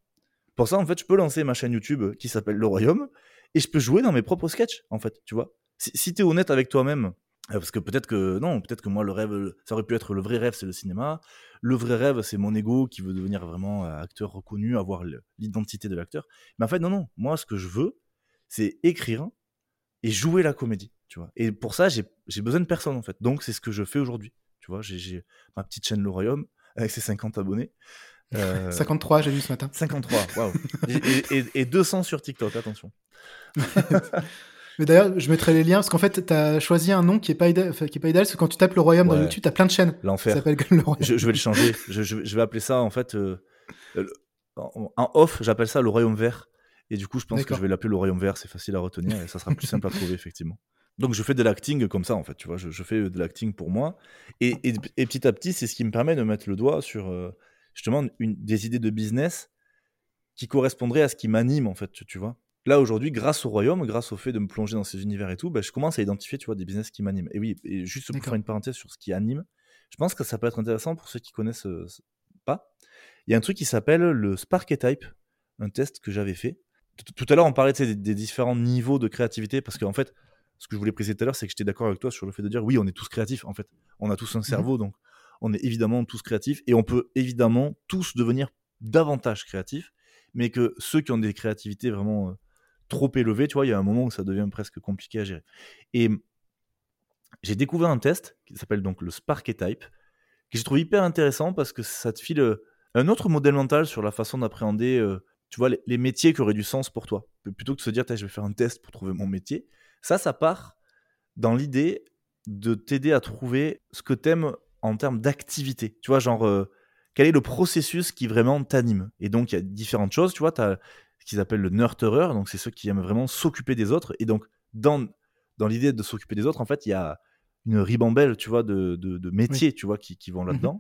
[SPEAKER 8] Pour ça, en fait, je peux lancer ma chaîne YouTube qui s'appelle Le Royaume et je peux jouer dans mes propres sketchs, en fait, tu vois. Si, si tu es honnête avec toi-même, parce que peut-être que non, peut-être que moi le rêve, ça aurait pu être le vrai rêve, c'est le cinéma. Le vrai rêve, c'est mon ego qui veut devenir vraiment euh, acteur reconnu, avoir l'identité de l'acteur. Mais en fait, non, non. Moi, ce que je veux, c'est écrire et jouer la comédie, tu vois. Et pour ça, j'ai besoin de personne, en fait. Donc, c'est ce que je fais aujourd'hui. Tu vois, j'ai- j'ai ma petite chaîne Le Royaume avec ses 50 abonnés. Euh,
[SPEAKER 1] 53, j'ai vu ce matin.
[SPEAKER 8] 53, waouh. Et, et- et 200 sur TikTok, attention.
[SPEAKER 1] Mais d'ailleurs, je mettrai les liens parce qu'en fait, tu as choisi un nom qui est pas idéal, enfin, qui est pas idéal, parce que quand tu tapes le royaume dans. YouTube, tu as plein de chaînes
[SPEAKER 8] L'enfer.
[SPEAKER 1] s'appellent le royaume.
[SPEAKER 8] je, je vais le changer. Je, je- je vais appeler ça en fait. euh, euh, en off, j'appelle ça le royaume vert. Et du coup, je pense que je vais l'appeler le royaume vert, c'est facile à retenir et ça sera plus simple à trouver, effectivement. Donc, je fais de l'acting comme ça, en fait, tu vois, je, je fais de l'acting pour moi. Et, et- et petit à petit, c'est ce qui me permet de mettre le doigt sur, euh, justement, une, des idées de business qui correspondraient à ce qui m'anime, en fait, tu, tu vois. Là, aujourd'hui, grâce au royaume, grâce au fait de me plonger dans ces univers et tout, bah, je commence à identifier, tu vois, des business qui m'animent. Et oui, et juste pour faire une parenthèse sur ce qui anime, je pense que ça peut être intéressant pour ceux qui connaissent euh, pas. Il y a un truc qui s'appelle le Sparketype, un test que j'avais fait. Tout- à l'heure, on parlait des, des différents niveaux de créativité parce qu'en fait, ce que je voulais préciser tout à l'heure, c'est que j'étais d'accord avec toi sur le fait de dire oui, on est tous créatifs en fait. On a tous un cerveau, donc on est évidemment tous créatifs et on peut évidemment tous devenir davantage créatifs, mais que ceux qui ont des créativités vraiment euh, trop élevées, tu vois, il y a un moment où ça devient presque compliqué à gérer. Et j'ai découvert un test qui s'appelle donc le Sparketype, que j'ai trouvé hyper intéressant parce que ça te file euh, un autre modèle mental sur la façon d'appréhender, euh, tu vois, les, métiers qui auraient du sens pour toi. Plutôt que de se dire, je vais faire un test pour trouver mon métier. Ça, ça part dans l'idée de t'aider à trouver ce que t'aimes en termes d'activité. Tu vois, genre, euh, quel est le processus qui vraiment t'anime? Et donc, il y a différentes choses. Tu vois, tu as qu'ils appellent le nurturer, donc c'est ceux qui aiment vraiment s'occuper des autres. Et donc, dans, dans l'idée de s'occuper des autres, en fait, il y a une ribambelle, tu vois, de, de, de métiers, tu vois, qui, qui vont là-dedans.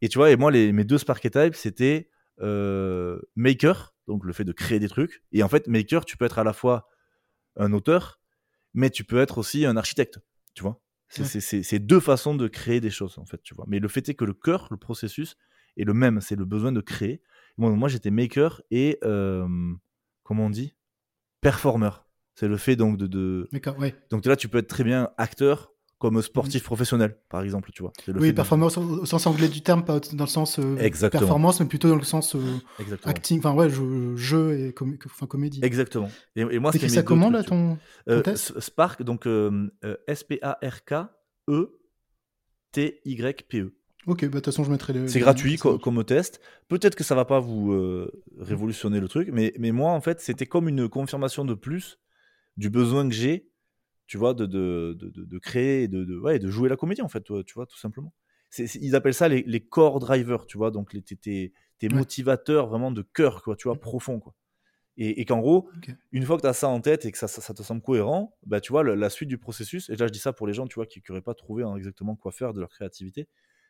[SPEAKER 8] Et tu vois, et moi, les, mes deux Sparketypes, c'était euh, maker, donc le fait de créer des trucs. Et en fait, maker, tu peux être à la fois un auteur, mais tu peux être aussi un architecte, tu vois. C'est
[SPEAKER 1] Ouais.
[SPEAKER 8] c'est- c'est- c'est deux façons de créer des choses, en fait, tu vois. Mais le fait est que le cœur, le processus, est le même, c'est le besoin de créer. Moi, moi j'étais maker et, euh, comment on dit? Performer. C'est le fait donc de... de...
[SPEAKER 1] D'accord, ouais.
[SPEAKER 8] Donc là, tu peux être très bien acteur comme sportif professionnel, par exemple, tu vois. C'est le
[SPEAKER 1] Oui,
[SPEAKER 8] de-
[SPEAKER 1] performance au, sens anglais du terme, pas dans le sens euh, performance, mais plutôt dans le sens euh, acting, enfin ouais, jeu, jeu et com- enfin, comédie.
[SPEAKER 8] Exactement. Et, et moi, c'était
[SPEAKER 1] ça
[SPEAKER 8] mes deux
[SPEAKER 1] comment
[SPEAKER 8] trucs,
[SPEAKER 1] là
[SPEAKER 8] tu vois.
[SPEAKER 1] ton, ton
[SPEAKER 8] Euh,
[SPEAKER 1] test
[SPEAKER 8] S- Spark, donc euh, euh,
[SPEAKER 1] Ok, bah de toute façon je mettrai le.
[SPEAKER 8] E. C'est gratuit co- comme test. Peut-être que ça va pas vous euh, révolutionner le truc, mais, mais moi, en fait, c'était comme une confirmation de plus du besoin que j'ai, tu vois, de, de, de, de- créer, et de, de, ouais, de jouer la comédie, en fait, tu vois, tout simplement. Ils appellent ça les, les core drivers, tu vois, donc les, tes,
[SPEAKER 1] Ouais.
[SPEAKER 8] motivateurs vraiment de cœur, quoi, tu vois, profond, quoi. Et, et qu'en gros, une fois que tu as ça en tête et que ça, ça, ça te semble cohérent, bah, tu vois, la suite du processus, et là je dis ça pour les gens, tu vois, qui n'auraient pas trouvé hein, exactement quoi faire de leur créativité,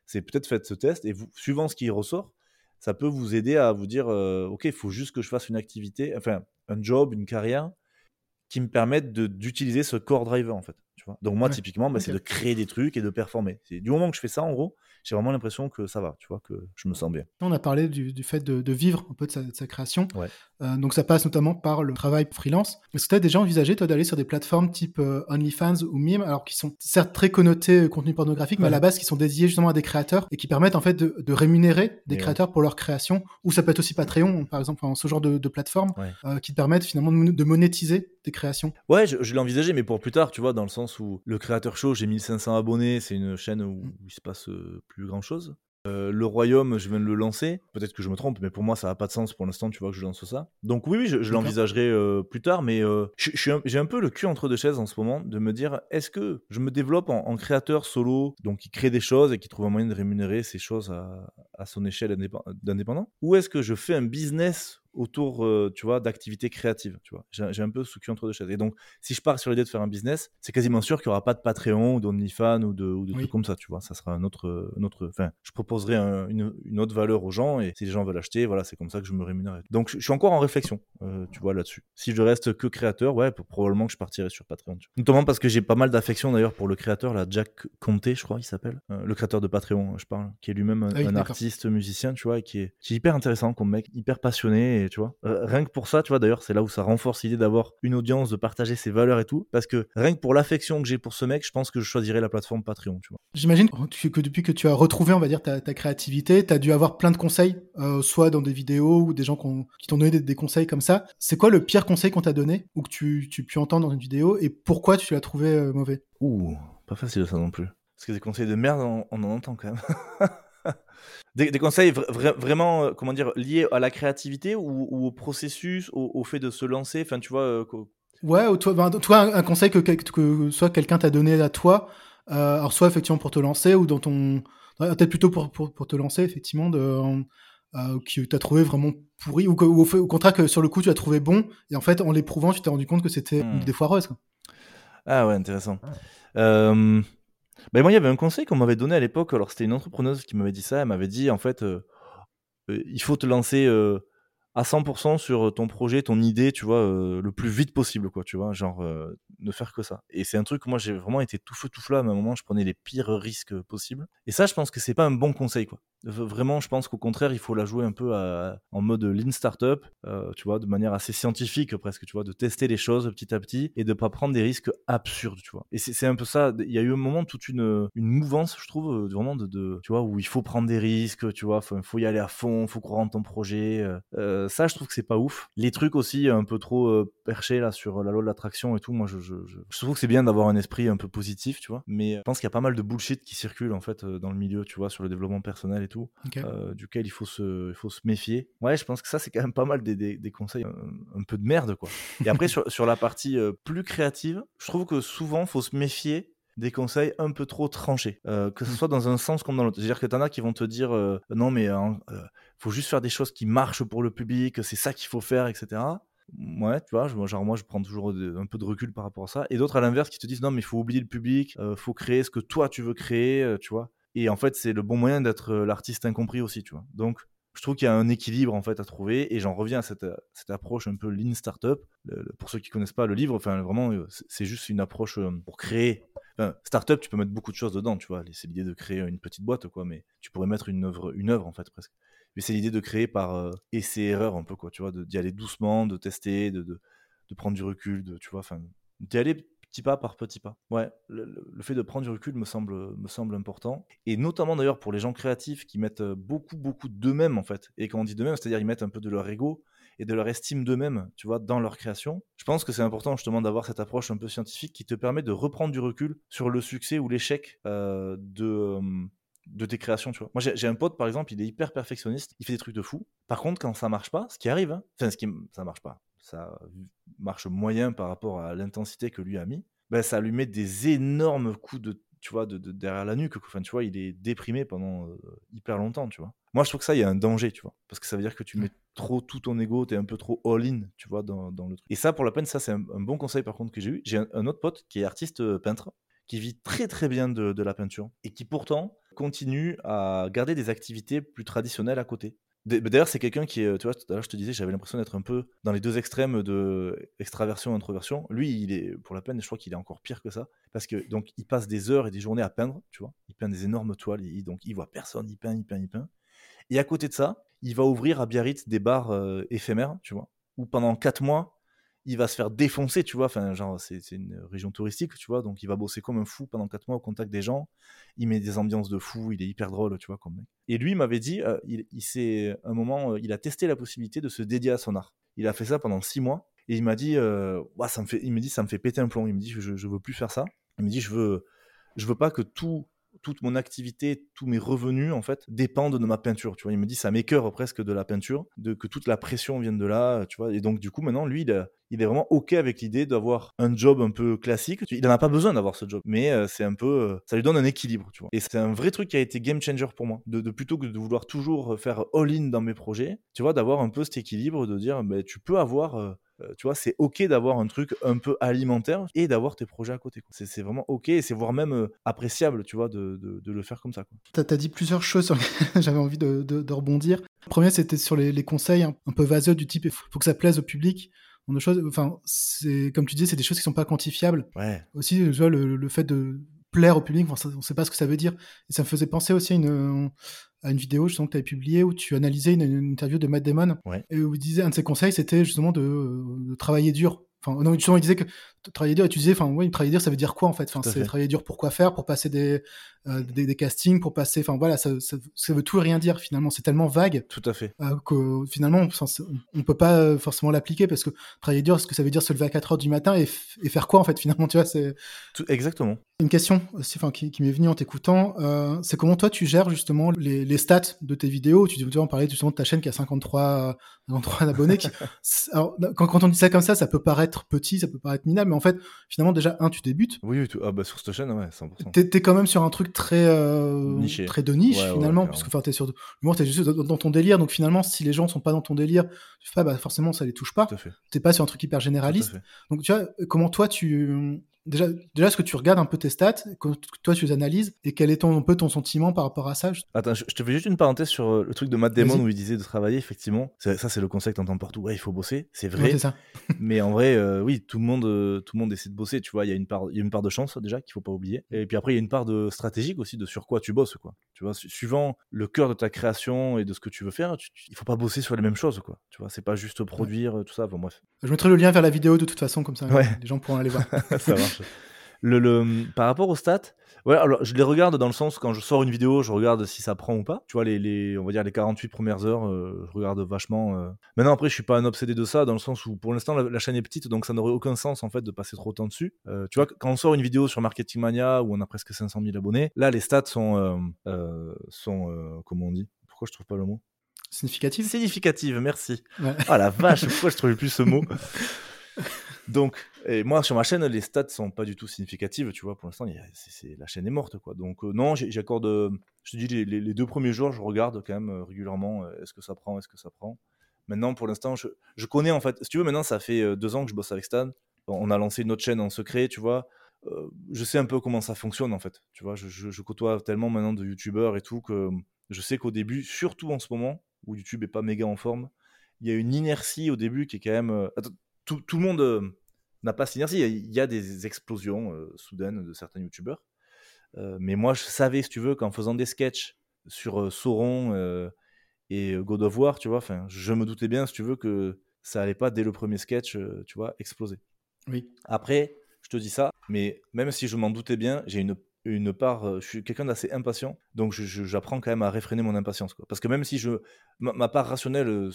[SPEAKER 8] c'est peut-être faites ce test et vous, suivant ce qui ressort, ça peut vous aider à vous dire, euh, ok, il faut juste que je fasse une activité, enfin, un job, une carrière qui me permettent de- d'utiliser ce core driver, en fait. Tu vois Donc moi,
[SPEAKER 1] Ouais,
[SPEAKER 8] typiquement, bah, c'est de créer des trucs et de performer. C'est Du moment que je fais ça, en gros, j'ai vraiment l'impression que ça va, tu vois, que je me sens bien.
[SPEAKER 1] On a parlé du, du fait de, de vivre un peu de sa, de sa création.
[SPEAKER 8] Ouais.
[SPEAKER 1] Euh, donc ça passe notamment par le travail freelance. Est-ce que tu as déjà envisagé, toi, d'aller sur des plateformes type euh, OnlyFans ou Mime, alors qui sont certes très connotés euh, contenu pornographique, mais à la base qui sont dédiés justement à des créateurs et qui permettent en fait de, de rémunérer des
[SPEAKER 8] Et ouais.
[SPEAKER 1] créateurs pour leur création, ou ça peut être aussi Patreon, par exemple, ce genre de, de plateforme,
[SPEAKER 8] Ouais.
[SPEAKER 1] euh, qui te permettent finalement de, de monétiser tes créations?
[SPEAKER 8] Ouais, je, je l'ai envisagé, mais pour plus tard, tu vois, dans le sens où le Créateur Show, j'ai 1500 abonnés, c'est une chaîne où,
[SPEAKER 1] Mm.
[SPEAKER 8] où il se passe plus grand chose. Euh, le Royaume, je viens de le lancer. Peut-être que je me trompe, mais pour moi, ça n'a pas de sens pour l'instant, tu vois, que je lance ça. Donc, oui, oui, je, l'envisagerai euh, plus tard, mais euh, un- j'ai un, peu le cul entre deux chaises en ce moment de me dire est-ce que je me développe en, en créateur solo, donc qui crée des choses et qui trouve un moyen de rémunérer ces choses à, à son échelle indépen- d'indépendant? Ou est-ce que je fais un business autour, euh, tu vois, d'activités créatives, tu vois J'ai un peu ce cul entre deux chaises. Et donc, si je pars sur l'idée de faire un business, c'est quasiment sûr qu'il n'y aura pas de Patreon ou d'OnlyFans ou de, ou de
[SPEAKER 1] Oui.
[SPEAKER 8] trucs comme ça, tu vois. Ça sera un autre, un autre. Enfin, je proposerai un- une, une autre valeur aux gens et si les gens veulent acheter, voilà, c'est comme ça que je me rémunérerai. Donc, je, je suis encore en réflexion, euh, tu vois, là-dessus. Si je reste que créateur, ouais, probablement que je partirai sur Patreon. tu vois. Notamment parce que j'ai pas mal d'affection d'ailleurs pour le créateur, là, Jack Conte, je crois, il s'appelle. Euh, le créateur de Patreon, je parle, qui est lui-même un,
[SPEAKER 1] Ah oui,
[SPEAKER 8] un
[SPEAKER 1] d'accord.
[SPEAKER 8] artiste, musicien, tu vois, et qui est, qui est hyper intéressant comme mec, hyper passionné, et tu vois. Euh, rien que pour ça, tu vois, d'ailleurs, c'est là où ça renforce l'idée d'avoir une audience, de partager ses valeurs et tout. Parce que rien que pour l'affection que j'ai pour ce mec, je pense que je choisirais la plateforme Patreon, tu vois.
[SPEAKER 1] J'imagine que, depuis que tu as retrouvé, on va dire, ta, ta créativité, tu as dû avoir plein de conseils, euh, soit dans des vidéos ou des gens qui t'ont donné des, des conseils comme ça. C'est quoi le pire conseil qu'on t'a donné ou que tu, tu pu entendre dans une vidéo et pourquoi tu l'as trouvé euh, mauvais?
[SPEAKER 8] Ouh, pas facile ça non plus. Parce que des conseils de merde, on, on en entend quand même. des, des conseils vra- vra- vraiment, euh, comment dire, liés à la créativité ou, ou au processus, au, au fait de se lancer, enfin, tu vois, euh,
[SPEAKER 1] Ouais, ou toi, ben, toi un, conseil que, que, soit quelqu'un t'a donné à toi, euh, alors soit effectivement pour te lancer ou dans ton. Peut-être plutôt pour, pour, pour te lancer, effectivement, de, euh, que tu as trouvé vraiment pourri ou, que, ou au, contraire que sur le coup tu as trouvé bon et en fait en l'éprouvant tu t'es rendu compte que c'était
[SPEAKER 8] Hmm.
[SPEAKER 1] des foireuses. Quoi.
[SPEAKER 8] Ah ouais, intéressant. Euh, ben moi, il y avait un conseil qu'on m'avait donné à l'époque. Alors, c'était une entrepreneuse qui m'avait dit ça. Elle m'avait dit, en fait, euh, euh, il faut te lancer euh, à 100% sur ton projet, ton idée, tu vois, euh, le plus vite possible, quoi, tu vois, genre, euh, ne faire que ça. Et c'est un truc moi, j'ai vraiment été tout feu, tout flamme. À un moment, je prenais les pires risques possibles. Et ça, je pense que c'est pas un bon conseil, quoi. Vraiment, je pense qu'au contraire, il faut la jouer un peu en mode lean startup, euh, tu vois, de manière assez scientifique presque, tu vois, de tester les choses petit à petit et de pas prendre des risques absurdes, tu vois. Et c'est un peu ça. Il y a eu un moment toute une, une mouvance, je trouve, euh, vraiment de, tu vois, où il faut prendre des risques, tu vois, faut, faut y aller à fond, faut croire en ton projet. euh. Euh, ça, je trouve que c'est pas ouf. Les trucs aussi un peu trop euh, perchés là sur la loi de l'attraction et tout, moi, je, je, je, je trouve que c'est bien d'avoir un esprit un peu positif, tu vois. Mais je pense qu'il y a pas mal de bullshit qui circule en fait euh, dans le milieu, tu vois, sur le développement personnel et tout euh, duquel il faut, se, il faut se méfier. Ouais, je pense que ça, c'est quand même pas mal des, des, des conseils un, un peu de merde, quoi. Et après, sur, sur la partie euh, plus créative, je trouve que souvent, faut se méfier des conseils un peu trop tranchés, euh, que ce soit dans un sens comme dans l'autre. C'est-à-dire que t'en as qui vont te dire euh, non, mais euh, euh, faut juste faire des choses qui marchent pour le public, c'est ça qu'il faut faire, etc. Ouais, tu vois, genre moi je prends toujours un peu de recul par rapport à ça. Et d'autres à l'inverse qui te disent non, mais il faut oublier le public, euh, faut créer ce que toi tu veux créer, euh, tu vois. Et en fait, c'est le bon moyen d'être euh, l'artiste incompris aussi, tu vois. Donc, je trouve qu'il y a un équilibre en fait à trouver et j'en reviens à cette, euh, cette approche un peu lean startup. Pour ceux qui connaissent pas le livre, enfin vraiment, c'est juste une approche pour créer. Enfin, startup, tu peux mettre beaucoup de choses dedans, tu vois. C'est l'idée de créer une petite boîte, quoi, mais tu pourrais mettre une œuvre, une œuvre en fait presque. Mais c'est l'idée de créer par euh, essai-erreur un peu, quoi, tu vois, d'y aller doucement, de tester, de, prendre du recul, de, tu vois, enfin, d'y aller petit pas par petit pas. Ouais, le, fait de prendre du recul me semble, important. Et notamment d'ailleurs pour les gens créatifs qui mettent euh, beaucoup, beaucoup d'eux-mêmes en fait. Et quand on dit d'eux-mêmes, c'est-à-dire ils mettent un peu de leur ego et de leur estime d'eux-mêmes, tu vois, dans leur création. Je pense que c'est important justement d'avoir cette approche un peu scientifique qui te permet de reprendre du recul sur le succès ou l'échec euh, de, de tes créations, tu vois. Moi, j'ai un pote, par exemple, il est hyper perfectionniste, il fait des trucs de fou. Par contre, quand ça marche pas, ce qui arrive, hein, enfin, ce qui, ça marche pas, ça marche moyen par rapport à l'intensité que lui a mis, ben, ça lui met des énormes coups de, tu vois, de, de- derrière la nuque. Enfin, tu vois, il est déprimé pendant euh, hyper longtemps, tu vois. Moi, je trouve que ça, il y a un danger, tu vois, parce que ça veut dire que tu mets trop tout ton ego, t'es un peu trop all-in, tu vois, dans, dans le truc. Et ça, pour la peine, ça, c'est un, bon conseil, par contre, que j'ai eu. J'ai un, un autre pote qui est artiste euh, peintre, qui vit très très bien de, de la peinture, et qui pourtant continue à garder des activités plus traditionnelles à côté. D- D'ailleurs, c'est quelqu'un qui est, tu vois, tout à l'heure je te disais, j'avais l'impression d'être un peu dans les deux extrêmes de extraversion et introversion. Lui, il est, pour la peine, je crois qu'il est encore pire que ça, parce que donc il passe des heures et des journées à peindre, tu vois. Il peint des énormes toiles, il, donc il voit personne, il peint, il peint, il peint. Et à côté de ça, il va ouvrir à Biarritz des bars euh, éphémères, tu vois, où pendant quatre mois, il va se faire défoncer, tu vois. Enfin, genre, c'est une région touristique, tu vois, donc il va bosser comme un fou pendant quatre mois au contact des gens. Il met des ambiances de fou, il est hyper drôle, tu vois. Et lui, il m'avait dit, euh, il, il s'est, un moment, euh, il a testé la possibilité de se dédier à son art. Il a fait ça pendant six mois. Et il m'a dit, euh, ça me fait, il me dit, ça me fait péter un plomb. Il me dit, je, je veux plus faire ça. Il me dit, je veux, je veux pas que tout, toute mon activité, tous mes revenus, en fait, dépendent de ma peinture. Tu vois, il me dit, ça m'écœure presque de la peinture, de que toute la pression vienne de là, tu vois. Et donc, du coup, maintenant, lui, il, est vraiment OK avec l'idée d'avoir un job un peu classique. Il n'en a pas besoin d'avoir ce job, mais euh, c'est un peu, euh, ça lui donne un équilibre, tu vois. Et c'est un vrai truc qui a été game changer pour moi, de, plutôt que de vouloir toujours faire all-in dans mes projets, tu vois, d'avoir un peu cet équilibre, de dire, ben, tu peux avoir euh, euh, tu vois, c'est ok d'avoir un truc un peu alimentaire et d'avoir tes projets à côté. C'est vraiment ok et c'est voire même euh, appréciable, tu vois, de, de- de le faire comme ça.
[SPEAKER 1] T'as as dit plusieurs choses sur lesquelles j'avais envie de, de- rebondir. Le premier, c'était sur les, les conseils un, peu vaseux du type il faut, faut que ça plaise au public. Choses, enfin, c'est comme tu dis, c'est des choses qui sont pas quantifiables.
[SPEAKER 8] Ouais.
[SPEAKER 1] Aussi, tu vois, le, le fait de plaire au public, enfin, ça- on sait pas ce que ça veut dire. Et ça me faisait penser aussi à une, à une vidéo justement que tu avais publiée où tu analysais une, une interview de Matt Damon
[SPEAKER 8] Ouais.
[SPEAKER 1] et où il disait un de ses conseils, c'était justement de, de travailler dur. Enfin, non, justement, il disait que travailler dur, et tu disais, enfin, oui, travailler dur, ça veut dire quoi en fait? Enfin, c'est travailler dur pour quoi faire Pour passer des, euh, des, des castings, pour passer, enfin voilà, ça, ça, ça veut tout et rien dire finalement. C'est tellement vague
[SPEAKER 8] Tout à fait.
[SPEAKER 1] euh, que finalement, on peut pas euh, forcément l'appliquer parce que travailler dur, ce que ça veut dire se lever à 4 heures du matin et, faire quoi en fait finalement, tu vois, c'est
[SPEAKER 8] exactement.
[SPEAKER 1] une question aussi, enfin, qui, qui m'est venue en t'écoutant, euh, c'est comment toi tu gères justement les, les stats de tes vidéos? Tu, vois, on parlait justement de ta chaîne qui a 53, 53 abonnés. qui- alors, quand, quand on dit ça comme ça, ça peut paraître petit, ça peut paraître minable, mais en fait, finalement, déjà, un, tu débutes.
[SPEAKER 8] Oui, oui, tout- ah bah, sur cette chaîne, ouais, 100%.
[SPEAKER 1] T'es es quand même sur un truc très, euh, très de niche,
[SPEAKER 8] Ouais,
[SPEAKER 1] finalement,
[SPEAKER 8] ouais,
[SPEAKER 1] parce que enfin, t'es sur l'humour, t'es juste dans, ton délire. Donc, finalement, si les gens sont pas dans ton délire, tu fais, ah, bah, forcément, ça les touche pas.
[SPEAKER 8] Tout à fait.
[SPEAKER 1] T'es pas sur un truc hyper généraliste. Donc, tu vois, comment toi, tu. Déjà, déjà, est-ce que tu regardes un peu tes stats, que toi, tu les analyses, et quel est ton, un peu ton sentiment par rapport à ça
[SPEAKER 8] Attends, je, je te fais juste une parenthèse sur euh, le truc de Matt Damon où il disait de travailler, effectivement. Ça, c'est le conseil que t'entends partout. Ouais, il faut bosser, c'est
[SPEAKER 1] Ouais,
[SPEAKER 8] vrai.
[SPEAKER 1] c'est ça.
[SPEAKER 8] mais en vrai, euh, oui, tout le, monde, euh, tout le monde essaie de bosser. Tu vois, il y, a une part- y a une part de chance déjà qu'il faut pas oublier. Et puis après, il y a une part de stratégique aussi de sur quoi tu bosses. Quoi. Tu vois, su- suivant le cœur de ta création et de ce que tu veux faire, tu- tu- il faut pas bosser sur les mêmes choses. Quoi. Tu vois, c'est pas juste produire, tout ça. Bon, bref.
[SPEAKER 1] Je mettrai le lien vers la vidéo de toute façon, comme ça,
[SPEAKER 8] Ouais.
[SPEAKER 1] les gens pourront aller voir.
[SPEAKER 8] ça marche. Le, le- par rapport aux stats, ouais, alors je les regarde dans le sens quand je sors une vidéo, je regarde si ça prend ou pas. Tu vois, les, les- on va dire les 48 premières heures, euh, je regarde vachement. euh. Maintenant, après, je suis pas un obsédé de ça, dans le sens où pour l'instant, la, la chaîne est petite, donc ça n'aurait aucun sens en fait de passer trop de temps dessus. Euh, tu vois, quand on sort une vidéo sur Marketing Mania où on a presque 500 000 abonnés, là, les stats sont. sont comment on dit? Pourquoi je trouve pas le mot?
[SPEAKER 1] Significatif
[SPEAKER 8] Significative, merci.
[SPEAKER 1] Ouais.
[SPEAKER 8] Ah la vache, pourquoi je trouvais plus ce mot? Donc, et moi sur ma chaîne, les stats sont pas du tout significatives, tu vois. Pour l'instant, la chaîne est morte, quoi. Donc euh, non, j'accorde. euh, je te dis, les, deux premiers jours, je regarde quand même euh, régulièrement. est-ce que ça prend Est-ce que ça prend Maintenant, pour l'instant, je, connais en fait. Si tu veux, maintenant, ça fait deux ans que je bosse avec Stan. On a lancé une autre chaîne en secret, tu vois. Je sais un peu comment ça fonctionne en fait. Tu vois, je, côtoie tellement maintenant de youtubeurs et tout que je sais qu'au début, surtout en ce moment où YouTube est pas méga en forme, il y a une inertie au début qui est quand même. tout, le monde n'a pas cette inertie. Il y a- des explosions euh, soudaines de certains youtubeurs. Euh, mais moi, je savais, si tu veux, qu'en faisant des sketchs sur euh, Sauron et God of War, tu vois, je me doutais bien, si tu veux, que ça allait pas dès le premier sketch, tu vois, exploser.
[SPEAKER 1] Oui.
[SPEAKER 8] Après, je te dis ça, mais même si je m'en doutais bien, j'ai une, une part, je suis quelqu'un d'assez impatient, donc j'apprends quand même à réfréner mon impatience. Quoi. Parce que même si je, ma, ma part rationnelle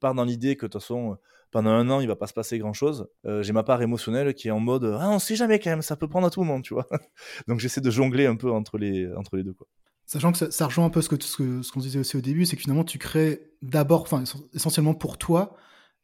[SPEAKER 8] part dans l'idée que de toute façon, pendant un an, il va pas se passer grand-chose, euh, j'ai ma part émotionnelle qui est en mode, ah, on sait jamais quand même, ça peut prendre à tout moment, tu vois. donc j'essaie de jongler un peu entre les, entre les deux. Quoi.
[SPEAKER 1] Sachant que ça, rejoint un peu ce que ce ce qu'on disait aussi au début, c'est que finalement tu crées d'abord, enfin essentiellement pour toi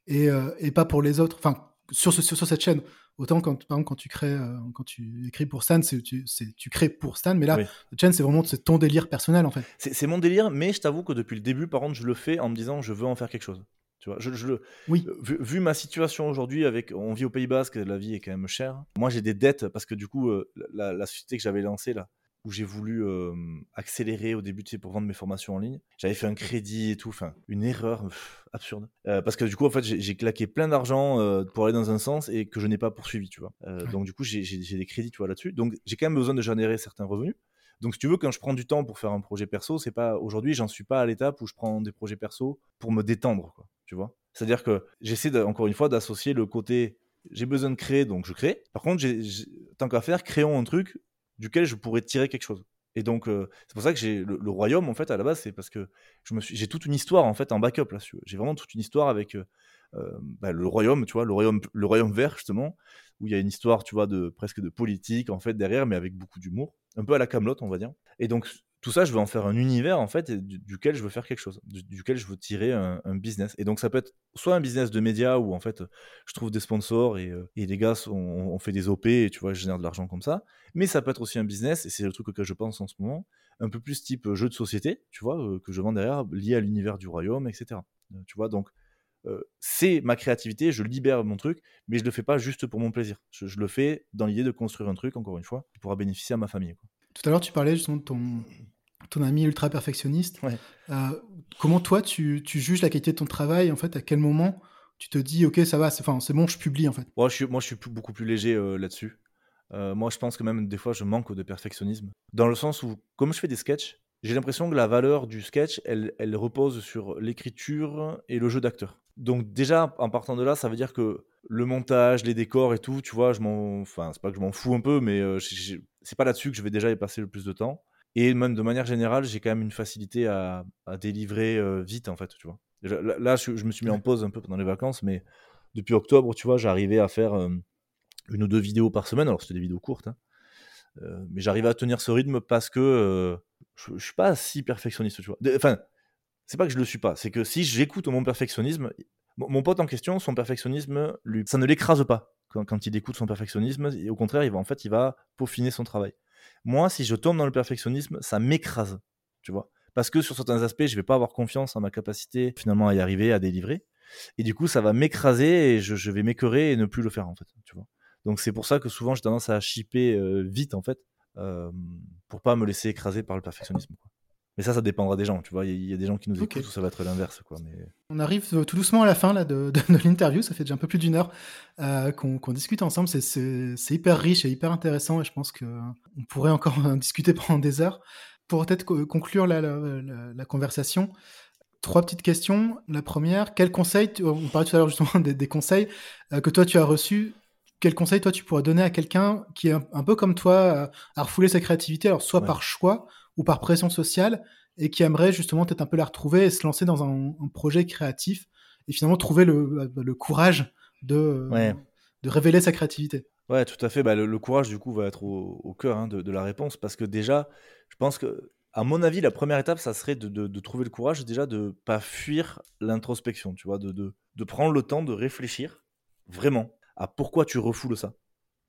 [SPEAKER 1] et, euh, et pas pour les autres. Enfin sur, sur cette chaîne. Autant quand par exemple quand tu crées, euh, quand tu écris pour Stan, c'est tu, tu crées pour Stan, mais là
[SPEAKER 8] Oui.
[SPEAKER 1] chaîne c'est vraiment c'est ton délire personnel en fait.
[SPEAKER 8] C'est mon délire, mais je t'avoue que depuis le début, par contre, je le fais en me disant, je veux en faire quelque chose. Tu vois, je, je le,
[SPEAKER 1] Oui.
[SPEAKER 8] Euh, vu, vu ma situation aujourd'hui, avec, on vit au Pays Basque, la vie est quand même chère. Moi, j'ai des dettes parce que du coup, euh, la, la société que j'avais lancée là, où j'ai voulu euh, accélérer au début, tu sais, pour vendre mes formations en ligne, j'avais fait un crédit et tout, enfin, une erreur pff, absurde. Euh, parce que du coup, en fait, j'ai claqué plein d'argent euh, pour aller dans un sens et que je n'ai pas poursuivi, tu vois. Euh,
[SPEAKER 1] Ouais.
[SPEAKER 8] Donc du coup, j'ai des crédits, tu vois, là-dessus. Donc j'ai quand même besoin de générer certains revenus. Donc, si tu veux, quand je prends du temps pour faire un projet perso, c'est pas aujourd'hui, j'en suis pas à l'étape où je prends des projets perso pour me détendre, quoi. Tu vois C'est-à-dire que j'essaie encore une fois d'associer le côté j'ai besoin de créer, donc je crée. Par contre, j'ai- tant qu'à faire, créons un truc duquel je pourrais tirer quelque chose. Et donc, euh, c'est pour ça que j'ai le, royaume, en fait, à la base, c'est parce que j'ai toute une histoire, en fait, en backup, là. J'ai vraiment toute une histoire avec euh, euh, bah, le royaume, tu vois, le royaume, le royaume vert, justement, où il y a une histoire, tu vois, de presque de politique, en fait, derrière, mais avec beaucoup d'humour. Un peu à la Camelot, on va dire. Et donc, tout ça, je veux en faire un univers, en fait, duquel je veux faire quelque chose, du- duquel je veux tirer un, business. Et donc, ça peut être soit un business de médias où, en fait, je trouve des sponsors et, euh, et les gars, sont- on, fait des OP et, tu vois, je génère de l'argent comme ça. Mais ça peut être aussi un business, et c'est le truc auquel je pense en ce moment, un peu plus type euh, jeu de société, tu vois, euh, que je vends derrière, lié à l'univers du royaume, etc. Tu vois, donc, c'est ma créativité, je libère mon truc, mais je le fais pas juste pour mon plaisir. Je, le fais dans l'idée de construire un truc, encore une fois, qui pourra bénéficier à ma famille.
[SPEAKER 1] Tout à l'heure tu parlais justement de ton ton ami ultra perfectionniste.
[SPEAKER 8] Ouais.
[SPEAKER 1] Euh, comment toi tu, tu juges la qualité de ton travail en fait À quel moment tu te dis ok ça va, c'est bon, je publie en fait?
[SPEAKER 8] Moi, je suis, moi, je suis beaucoup plus léger euh, là-dessus. Euh, moi, je pense que même des fois, je manque de perfectionnisme. Dans le sens où, comme je fais des sketchs, j'ai l'impression que la valeur du sketch, elle, elle repose sur l'écriture et le jeu d'acteur. Donc déjà, en partant de là, ça veut dire que le montage, les décors et tout, tu vois, je m'en, enfin, c'est pas que je m'en fous un peu, mais c'est pas là-dessus que je vais déjà y passer le plus de temps. Et même de manière générale, j'ai quand même une facilité à, à délivrer euh, vite, en fait, tu vois. Là, là, je, je me suis mis en pause un peu pendant les vacances, mais depuis octobre, tu vois, j'arrivais à faire euh, une ou deux vidéos par semaine. Alors, c'était des vidéos courtes, hein. Euh, mais j'arrivais à tenir ce rythme parce que je, je suis pas si perfectionniste, tu vois. Enfin, c'est pas que je le suis pas, c'est que si j'écoute mon perfectionnisme, mon, mon pote en question, son perfectionnisme, lui, ça ne l'écrase pas quand, quand il écoute son perfectionnisme, et au contraire, il va, en fait, il va peaufiner son travail. Moi, si je tombe dans le perfectionnisme, ça m'écrase, tu vois. Parce que sur certains aspects, je vais pas avoir confiance en ma capacité finalement à y arriver, à délivrer. Et du coup, ça va m'écraser et je, vais m'écœurer et ne plus le faire, en fait. Donc c'est pour ça que souvent j'ai tendance à shipper euh, vite, en fait, euh, pour pas me laisser écraser par le perfectionnisme. Mais ça, ça dépendra des gens, tu vois. Il y, y, a des gens qui nous
[SPEAKER 1] Ok.
[SPEAKER 8] écoutent où ça va être l'inverse, quoi. Mais...
[SPEAKER 1] On arrive euh, tout doucement à la fin là, de, de- de l'interview. Ça fait déjà un peu plus d'une heure euh, qu'on discute ensemble. C'est- hyper riche et hyper intéressant et je pense qu'on pourrait encore en discuter pendant des heures. Pour peut-être co- conclure la, la- la- la conversation, trois petites questions. La première, quel conseil, tu- on parlait tout à l'heure justement des, des conseils euh, que toi tu as reçus. Quel conseil toi tu pourrais donner à quelqu'un qui est un, un peu comme toi euh, à refouler sa créativité, alors soit
[SPEAKER 8] Ouais.
[SPEAKER 1] par choix ou par pression sociale, et qui aimerait justement peut-être un peu la retrouver et se lancer dans un, un projet créatif et finalement trouver le, le courage de,
[SPEAKER 8] Ouais.
[SPEAKER 1] de révéler sa créativité.
[SPEAKER 8] Ouais, tout à fait. Bah, le, le courage, du coup, va être au, au cœur hein, de, de la réponse. Parce que déjà, je pense que, à mon avis, la première étape, ça serait de, de- de trouver le courage, déjà, de pas fuir l'introspection, tu vois, de, prendre le temps de réfléchir vraiment à pourquoi tu refoules ça.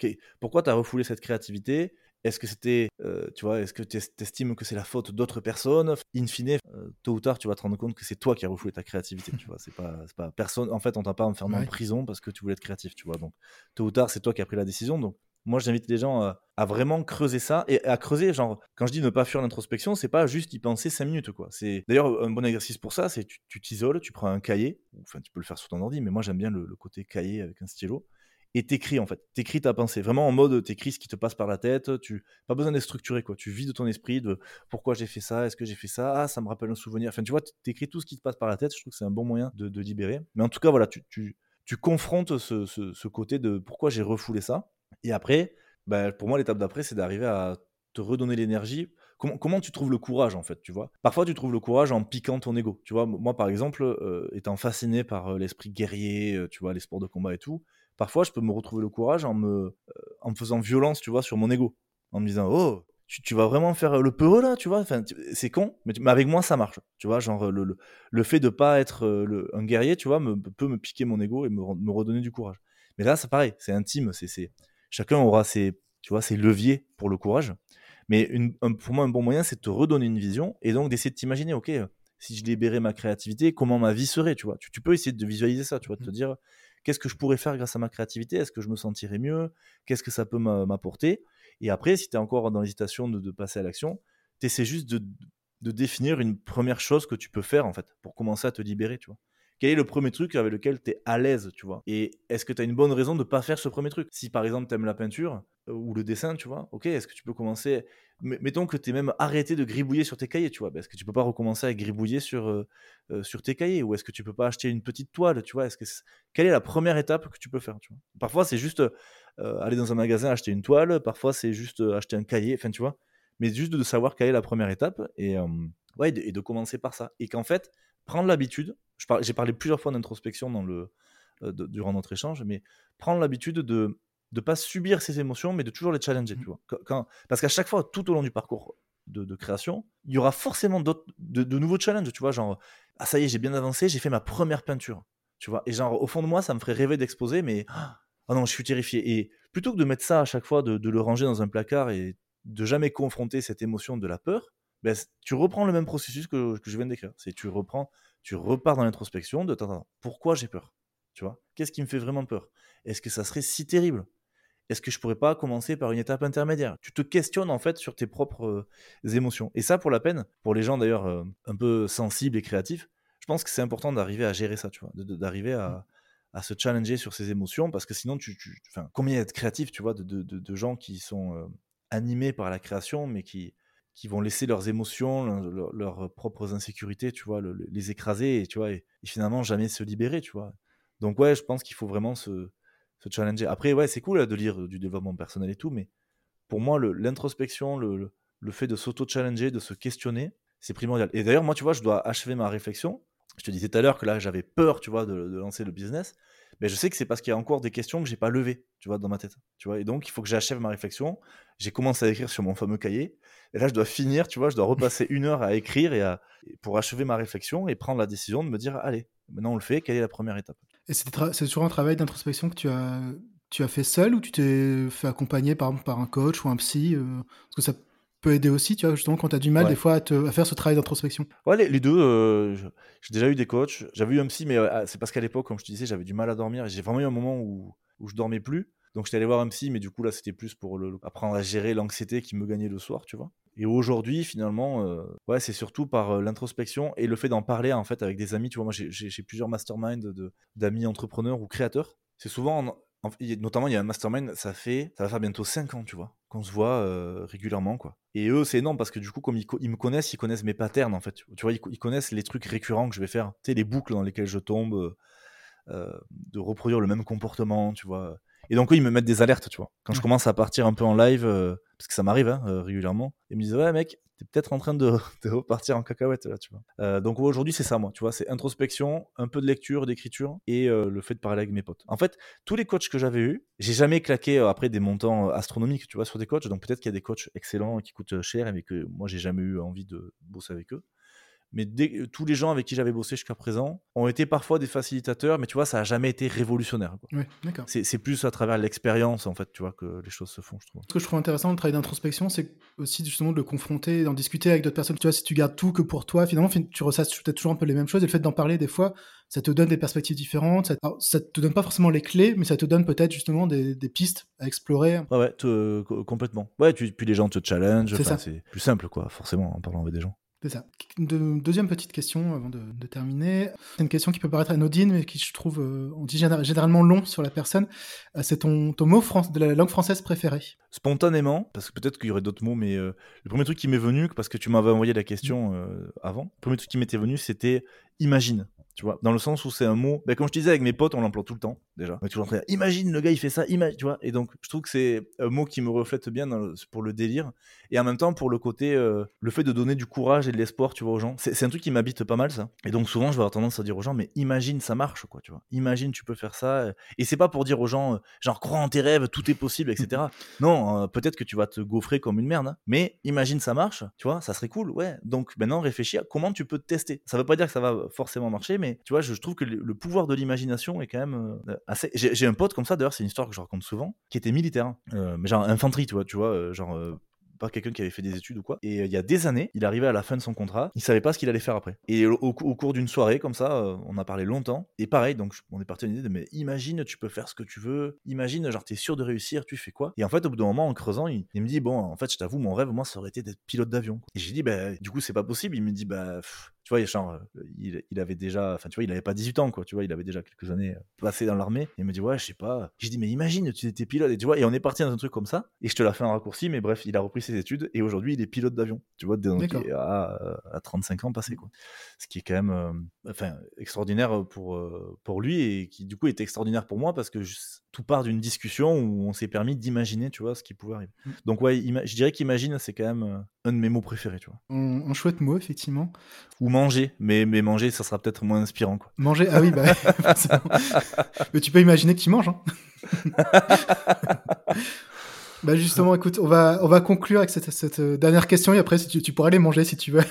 [SPEAKER 8] Ok, Pourquoi tu as refoulé cette créativité Est-ce que c'était, euh, tu vois, est-ce que tu estimes que c'est la faute d'autres personnes? In fine, euh, tôt ou tard, tu vas te rendre compte que c'est toi qui as refoulé ta créativité, tu vois. C'est pas, pas personne. En fait, on t'a pas enfermé en prison parce que tu voulais être créatif, tu vois. Donc, tôt ou tard, c'est toi qui as pris la décision. Donc, moi, j'invite les gens à, à vraiment creuser ça et à creuser, genre, quand je dis ne pas fuir l'introspection, c'est pas juste y penser 5 minutes, quoi. C'est d'ailleurs un bon exercice pour ça, c'est tu tu t'isoles, tu prends un cahier, enfin, tu peux le faire sur ton ordi, mais moi, j'aime bien le, le côté cahier avec un stylo et t'écris en fait. T'écris ta pensée, vraiment en mode t'écris ce qui te passe par la tête. Tu pas besoin d'être structuré quoi. Tu vides ton esprit de pourquoi j'ai fait ça, est-ce que j'ai fait ça, ah ça me rappelle un souvenir. Enfin tu vois, t'écris tout ce qui te passe par la tête. Je trouve que c'est un bon moyen de, de libérer. Mais en tout cas voilà, tu, tu, tu confrontes ce, ce, côté de pourquoi j'ai refoulé ça. Et après, bah, pour moi l'étape d'après c'est d'arriver à te redonner l'énergie. Comment, comment tu trouves le courage en fait, tu vois? Parfois tu trouves le courage en piquant ton ego. Tu vois, moi par exemple, euh, étant fasciné par euh, l'esprit guerrier, euh, tu vois, les sports de combat et tout, parfois je peux me retrouver le courage en me, euh, en me faisant violence, tu vois, sur mon ego, en me disant oh tu, tu vas vraiment faire le peureux là, tu vois, enfin c'est con, mais, tu- mais avec moi ça marche, tu vois, genre le, le, le fait de pas être euh, le- un guerrier, tu vois, me, peut me piquer mon ego et me, me redonner du courage. Mais là c'est pareil, c'est intime, c'est chacun aura ses, tu vois, ses leviers pour le courage. Mais une, un- pour moi, un bon moyen, c'est de te redonner une vision et donc d'essayer de t'imaginer, ok, euh, si je libérais ma créativité, comment ma vie serait, tu vois? Tu, tu peux essayer de visualiser ça, tu vois, de te dire, qu'est-ce que je pourrais faire grâce à ma créativité? Est-ce que je me sentirais mieux? Qu'est-ce que ça peut m'a- m'apporter? Et après, si tu es encore dans l'hésitation de, passer à l'action, tu essaies juste de, définir une première chose que tu peux faire, en fait, pour commencer à te libérer, tu vois. Quel est le premier truc avec lequel tu es à l'aise, tu vois? Et est-ce que tu as une bonne raison de pas faire ce premier truc? Si par exemple tu aimes la peinture euh, ou le dessin, tu vois, est-ce que tu peux commencer Mettons que tu es même arrêté de gribouiller sur tes cahiers, tu vois, est-ce que tu peux pas recommencer à gribouiller sur, euh, euh, sur tes cahiers? Ou est-ce que tu peux pas acheter une petite toile, tu vois? Est-ce que c'est- Quelle est la première étape que tu peux faire Parfois c'est juste euh, aller dans un magasin acheter une toile, parfois c'est juste acheter un cahier, enfin tu vois, mais juste de savoir quelle est la première étape et, ouais, et de, de commencer par ça. Et qu'en fait, prendre l'habitude, j'ai parlé plusieurs fois d'introspection dans le, durant notre échange, mais prendre l'habitude de ne pas subir ces émotions, mais de toujours les challenger, tu vois. Quand- parce qu'à chaque fois, tout au long du parcours de, de création, il y aura forcément d'autres, de, de nouveaux challenges, tu vois, genre, ah ça y est, j'ai bien avancé, j'ai fait ma première peinture, tu vois. Et genre, au fond de moi, ça me ferait rêver d'exposer, mais ah non, je suis terrifié. Et plutôt que de mettre ça à chaque fois, de, de le ranger dans un placard et de jamais confronter cette émotion de la peur, ben, tu reprends le même processus que, que je viens de décrire. C'est tu reprends, tu repars dans l'introspection de attends, pourquoi j'ai peur? Tu vois Qu'est-ce qui me fait vraiment peur? Est-ce que ça serait si terrible? Est-ce que je pourrais pas commencer par une étape intermédiaire? Tu te questionnes en fait sur tes propres euh, émotions. Et ça, pour la peine, pour les gens d'ailleurs euh, un peu sensibles et créatifs, je pense que c'est important d'arriver à gérer ça, tu vois, d'arriver à, à se challenger sur ses émotions, parce que sinon, tu, combien il y a de créatifs, tu vois, de, de- de- de gens qui sont euh, animés par la création, mais qui, qui vont laisser leurs émotions, leur- leur- leurs propres insécurités, tu vois, le- le- les écraser, et, tu vois, et, et finalement jamais se libérer, tu vois. Donc ouais, je pense qu'il faut vraiment se, challenger. Après, ouais, c'est cool de lire du développement personnel et tout, mais pour moi, l'introspection, le, fait de s'auto-challenger, de se questionner, c'est primordial. Et d'ailleurs, moi, tu vois, je dois achever ma réflexion. Je te disais tout à l'heure que là, j'avais peur, tu vois, de, de lancer le business. Mais je sais que c'est parce qu'il y a encore des questions que j'ai pas levées, tu vois, dans ma tête. Tu vois, et donc, il faut que j'achève ma réflexion. J'ai commencé à écrire sur mon fameux cahier. Et là, je dois finir, tu vois, je dois repasser une heure à écrire et à, pour achever ma réflexion et prendre la décision de me dire, allez, maintenant on le fait, quelle est la première étape?
[SPEAKER 1] Et c'est toujours un travail d'introspection que tu as, tu as fait seul ou tu t'es fait accompagner par exemple par un coach ou un psy euh, Parce que ça peut aider aussi, tu vois, justement, quand tu as du mal
[SPEAKER 8] Ouais.
[SPEAKER 1] des fois à, te- à faire ce travail d'introspection?
[SPEAKER 8] Ouais, les, les deux, euh, j'ai déjà eu des coachs. J'avais eu un psy, mais euh, c'est parce qu'à l'époque, comme je te disais, j'avais du mal à dormir. et J'ai vraiment eu un moment où, où je dormais plus. Donc j'étais allé voir un psy, mais du coup là, c'était plus pour le, apprendre à gérer l'anxiété qui me gagnait le soir, tu vois. Et aujourd'hui, finalement, euh, ouais, c'est surtout par euh, l'introspection et le fait d'en parler en fait avec des amis. Tu vois, moi, j'ai- plusieurs masterminds d'amis entrepreneurs ou créateurs. C'est souvent, notamment, il y a un mastermind, ça fait, ça va faire bientôt 5 ans, tu vois, qu'on se voit euh, régulièrement, quoi. Et eux, c'est énorme parce que du coup, comme ils, me connaissent, ils connaissent mes patterns, en fait. Tu vois, ils, ils connaissent les trucs récurrents que je vais faire. Tu sais, les boucles dans lesquelles je tombe, de reproduire le même comportement, tu vois. Et donc, eux, ils me mettent des alertes, tu vois. Quand je commence à partir un peu en live, euh, parce que ça m'arrive hein, euh, régulièrement, ils me disent Ouais, mec, t'es peut-être en train de, de repartir en cacahuète, là, tu vois. Euh, donc, ouais, aujourd'hui, c'est ça, moi, tu vois. C'est introspection, un peu de lecture, d'écriture et le fait de parler avec mes potes. En fait, tous les coachs que j'avais eus, j'ai jamais claqué après des montants astronomiques, tu vois, sur des coachs. Donc, peut-être qu'il y a des coachs excellents qui coûtent cher, mais que moi, j'ai jamais eu envie de bosser avec eux. Mais dès- tous les gens avec qui j'avais bossé jusqu'à présent ont été parfois des facilitateurs, mais tu vois, ça a jamais été révolutionnaire. quoi.
[SPEAKER 1] Ouais, d'accord.
[SPEAKER 8] C'est c'est plus à travers l'expérience, en fait, tu vois, que les choses se font, je trouve.
[SPEAKER 1] Ce que je trouve intéressant dans le travail d'introspection, c'est aussi justement de le confronter, d'en discuter avec d'autres personnes. Tu vois, si tu gardes tout que pour toi, finalement, fin- tu ressasses peut-être toujours un peu les mêmes choses. Et le fait d'en parler, des fois, ça te donne des perspectives différentes. Ça, alors, ça te donne pas forcément les clés, mais ça te donne peut-être justement des, des pistes à explorer.
[SPEAKER 8] Ouais, ouais, te- co- complètement. Ouais, tu- puis les gens te challenge,
[SPEAKER 1] C'est ça.
[SPEAKER 8] c'est plus simple, quoi, forcément, en parlant avec des gens.
[SPEAKER 1] Deuxième petite question avant de, terminer. C'est une question qui peut paraître anodine, mais qui je trouve, euh, on dit géné- généralement long sur la personne. Euh, c'est ton, ton mot de la langue française préféré.
[SPEAKER 8] Spontanément, parce que peut-être qu'il y aurait d'autres mots, mais euh, le premier truc qui m'est venu, parce que tu m'avais envoyé la question euh, avant, le premier truc qui m'était venu, c'était imagine. Tu vois, dans le sens où c'est un mot, ben, comme je te disais avec mes potes, on l'emploie tout le temps déjà. On est toujours en train de dire, imagine le gars il fait ça, imagine, tu vois. Et donc je trouve que c'est un mot qui me reflète bien dans le- pour le délire et en même temps pour le côté, euh, le fait de donner du courage et de l'espoir, tu vois, aux gens. C'est un truc qui m'habite pas mal ça. Et donc souvent je vais avoir tendance à dire aux gens, mais imagine ça marche quoi, tu vois. Imagine tu peux faire ça. Et c'est pas pour dire aux gens, euh, genre crois en tes rêves, tout est possible, etc. non, euh, peut-être que tu vas te gaufrer comme une merde, hein. mais imagine ça marche, tu vois, ça serait cool, ouais. Donc maintenant réfléchis à comment tu peux te tester. Ça veut pas dire que ça va forcément marcher, mais tu vois, je, trouve que le, pouvoir de l'imagination est quand même euh, assez. J'ai un pote comme ça, d'ailleurs, c'est une histoire que je raconte souvent, qui était militaire, hein. Euh, mais genre infanterie, tu vois, tu vois, euh, genre. euh, pas quelqu'un qui avait fait des études ou quoi. Et il y a des années, il arrivait à la fin de son contrat, il savait pas ce qu'il allait faire après. Et au, cours d'une soirée comme ça, on a parlé longtemps. Et pareil, donc on est parti à l'idée de mais imagine, tu peux faire ce que tu veux. Imagine, genre t'es sûr de réussir, tu fais quoi? Et en fait, au bout d'un moment, en creusant, il, me dit bon, en fait, je t'avoue, mon rêve, moi, ça aurait été d'être pilote d'avion. Et j'ai dit bah du coup, c'est pas possible. Il me dit bah tu vois, genre, euh, il, il avait déjà, enfin, tu vois, il avait pas 18 ans, quoi, tu vois, il avait déjà quelques années euh, passées dans l'armée. Il me dit, ouais, je sais pas. J'ai dit, mais imagine, tu étais pilote, et tu vois, et on est parti dans un truc comme ça, et je te la fais en raccourci, mais bref, il a repris ses études, et aujourd'hui, il est pilote d'avion, tu vois, donc, à, à 35 ans passé, quoi. Ce qui est quand même, euh, enfin, extraordinaire pour, euh, pour lui, et qui, du coup, est extraordinaire pour moi, parce que je- tout part d'une discussion où on s'est permis d'imaginer, tu vois, ce qui pouvait arriver.
[SPEAKER 1] Mm.
[SPEAKER 8] Donc, ouais, je dirais qu'imagine, c'est quand même euh, un de mes mots préférés, tu vois.
[SPEAKER 1] Un, un chouette mot, effectivement.
[SPEAKER 8] Ou manger, mais, mais manger, ça sera peut-être moins inspirant, quoi.
[SPEAKER 1] Manger, ah oui, bah. Mais tu peux imaginer que tu manges. Hein. bah justement, écoute, on va, on va conclure avec cette, cette euh, dernière question et après, si tu, tu pourras aller manger si tu veux.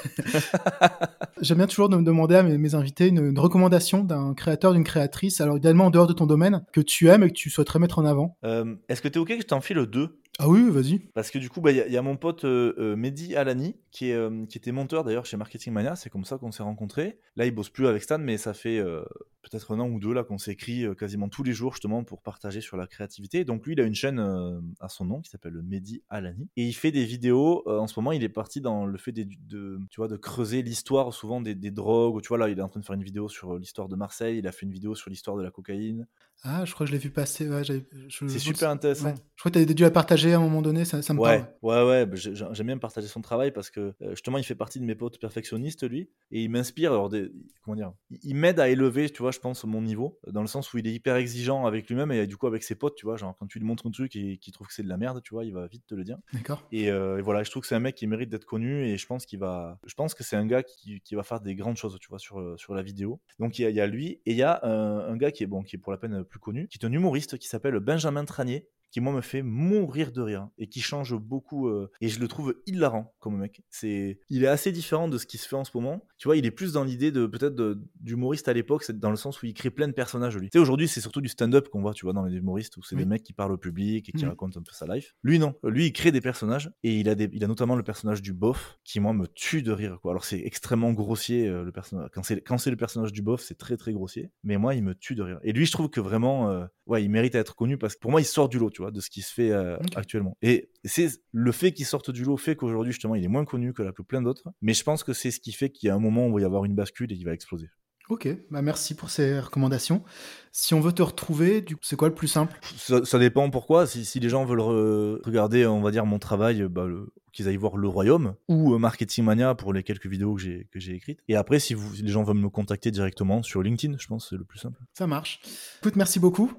[SPEAKER 1] J'aime bien toujours de me demander à mes, mes invités une, une recommandation d'un créateur, d'une créatrice, alors idéalement en dehors de ton domaine, que tu aimes et que tu souhaiterais mettre en avant.
[SPEAKER 8] Euh, Est-ce que t'es ok que je t'en file deux?
[SPEAKER 1] Ah oui, vas-y.
[SPEAKER 8] Parce que du coup, bah, il y, a- il y a mon pote euh, euh, Mehdi Alani, qui, est, euh, qui était monteur d'ailleurs chez Marketing Mania, c'est comme ça qu'on s'est rencontrés. Là, il bosse plus avec Stan, mais ça fait euh, peut-être un an ou deux là qu'on s'écrit euh, quasiment tous les jours justement pour partager sur la créativité. Donc lui, il a une chaîne euh, à son nom qui s'appelle Mehdi Alani. Et il fait des vidéos, euh, en ce moment, il est parti dans le fait des- de, tu vois, de creuser l'histoire souvent des, des drogues. Tu vois, là, il est en train de faire une vidéo sur l'histoire de Marseille, il a fait une vidéo sur l'histoire de la cocaïne.
[SPEAKER 1] Ah, je crois que je l'ai vu passer. Ouais, j'avais- je-
[SPEAKER 8] C'est super intéressant.
[SPEAKER 1] ouais. Je crois que tu avais dû la partager à un moment donné, ça, ça me
[SPEAKER 8] Ouais,
[SPEAKER 1] parle.
[SPEAKER 8] ouais, ouais, bah, j'ai- j'aime bien partager son travail parce que justement, il fait partie de mes potes perfectionnistes, lui, et il m'inspire. Alors, des, comment dire, il m'aide à élever, tu vois, je pense, mon niveau, dans le sens où il est hyper exigeant avec lui-même et du coup avec ses potes, tu vois, genre quand tu lui montres un truc et qu'il trouve que c'est de la merde, tu vois, il va vite te le dire.
[SPEAKER 1] D'accord.
[SPEAKER 8] Et, euh, et voilà, je trouve que c'est un mec qui mérite d'être connu et je pense qu'il va, je pense que c'est un gars qui, qui va faire des grandes choses, tu vois, sur, euh, sur la vidéo. Donc il y a, il y a lui et il y a un, un gars qui est bon, qui est pour la peine plus connu, qui est un humoriste qui s'appelle Benjamin Tranier qui moi me fait mourir de rire et qui change beaucoup euh, et je le trouve hilarant comme mec. C'est, il est assez différent de ce qui se fait en ce moment. Tu vois, il est plus dans l'idée de peut-être d'humoriste à l'époque, c'est dans le sens où il crée plein de personnages lui. Tu sais, aujourd'hui c'est surtout du stand-up qu'on voit, tu vois, dans les humoristes où c'est
[SPEAKER 1] Oui.
[SPEAKER 8] des mecs qui parlent au public et qui racontent un peu sa life. Lui non, lui il crée des personnages et il a des, il a notamment le personnage du bof qui moi me tue de rire quoi. Alors c'est extrêmement grossier euh, le personnage. Quand c'est le personnage du bof, c'est très très grossier, mais moi il me tue de rire. Et lui je trouve que vraiment euh, ouais, il mérite à être connu parce que pour moi il sort du lot, tu vois, de ce qui se fait euh, actuellement. Et c'est le fait qu'il sorte du lot fait qu'aujourd'hui justement il est moins connu que, la- que plein d'autres, mais je pense que c'est ce qui fait qu'il y a un moment où il va y avoir une bascule et il va exploser.
[SPEAKER 1] Ok, bah merci pour ces recommandations. Si on veut te retrouver, c'est quoi le plus simple?
[SPEAKER 8] Ça, ça dépend pourquoi. Si, si les gens veulent re- regarder, on va dire, mon travail, bah, le- qu'ils aillent voir Le Royaume ou euh, Marketing Mania pour les quelques vidéos que j'ai, que j'ai écrites. Et après, si, vous, si les gens veulent me contacter directement sur LinkedIn, je pense que c'est le plus simple.
[SPEAKER 1] Ça marche. Écoute, merci beaucoup,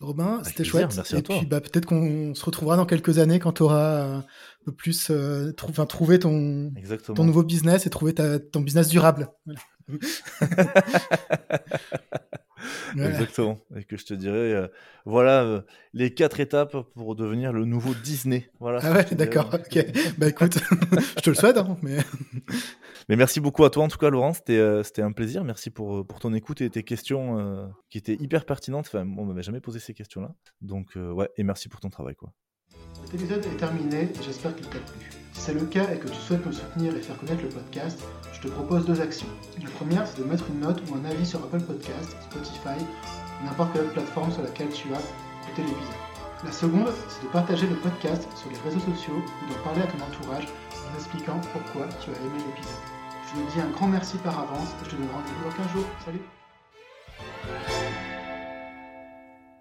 [SPEAKER 1] Robin. C'était
[SPEAKER 8] plaisir,
[SPEAKER 1] chouette.
[SPEAKER 8] merci
[SPEAKER 1] Et
[SPEAKER 8] à toi.
[SPEAKER 1] puis, bah, peut-être qu'on se retrouvera dans quelques années quand tu auras un peu plus euh, trou- trouvé ton, ton nouveau business et trouver ta, ton business durable. Voilà. Voilà.
[SPEAKER 8] Exactement. Et que je te dirais, euh, voilà euh, les quatre étapes pour devenir le nouveau Disney. Voilà.
[SPEAKER 1] Ah ouais, d'accord. Ok. Bah écoute, je te le souhaite, hein, mais
[SPEAKER 8] Mais merci beaucoup à toi en tout cas Laurent, c'était euh, c'était un plaisir. Merci pour, pour ton écoute et tes questions qui étaient hyper pertinentes. Enfin, on m'avait jamais posé ces questions-là. Donc ouais, et merci pour ton travail quoi.
[SPEAKER 9] Cet épisode est terminé j'espère qu'il t'a plu. Si c'est le cas et que tu souhaites me soutenir et faire connaître le podcast, je te propose deux actions. La première, c'est de mettre une note ou un avis sur Apple Podcast, Spotify, n'importe quelle plateforme sur laquelle tu as écouté l'épisode. La seconde, c'est de partager le podcast sur les réseaux sociaux ou d'en parler à ton entourage en expliquant pourquoi tu as aimé l'épisode. Je te dis un grand merci par avance et je te donne rendez-vous dans 15 jours. Salut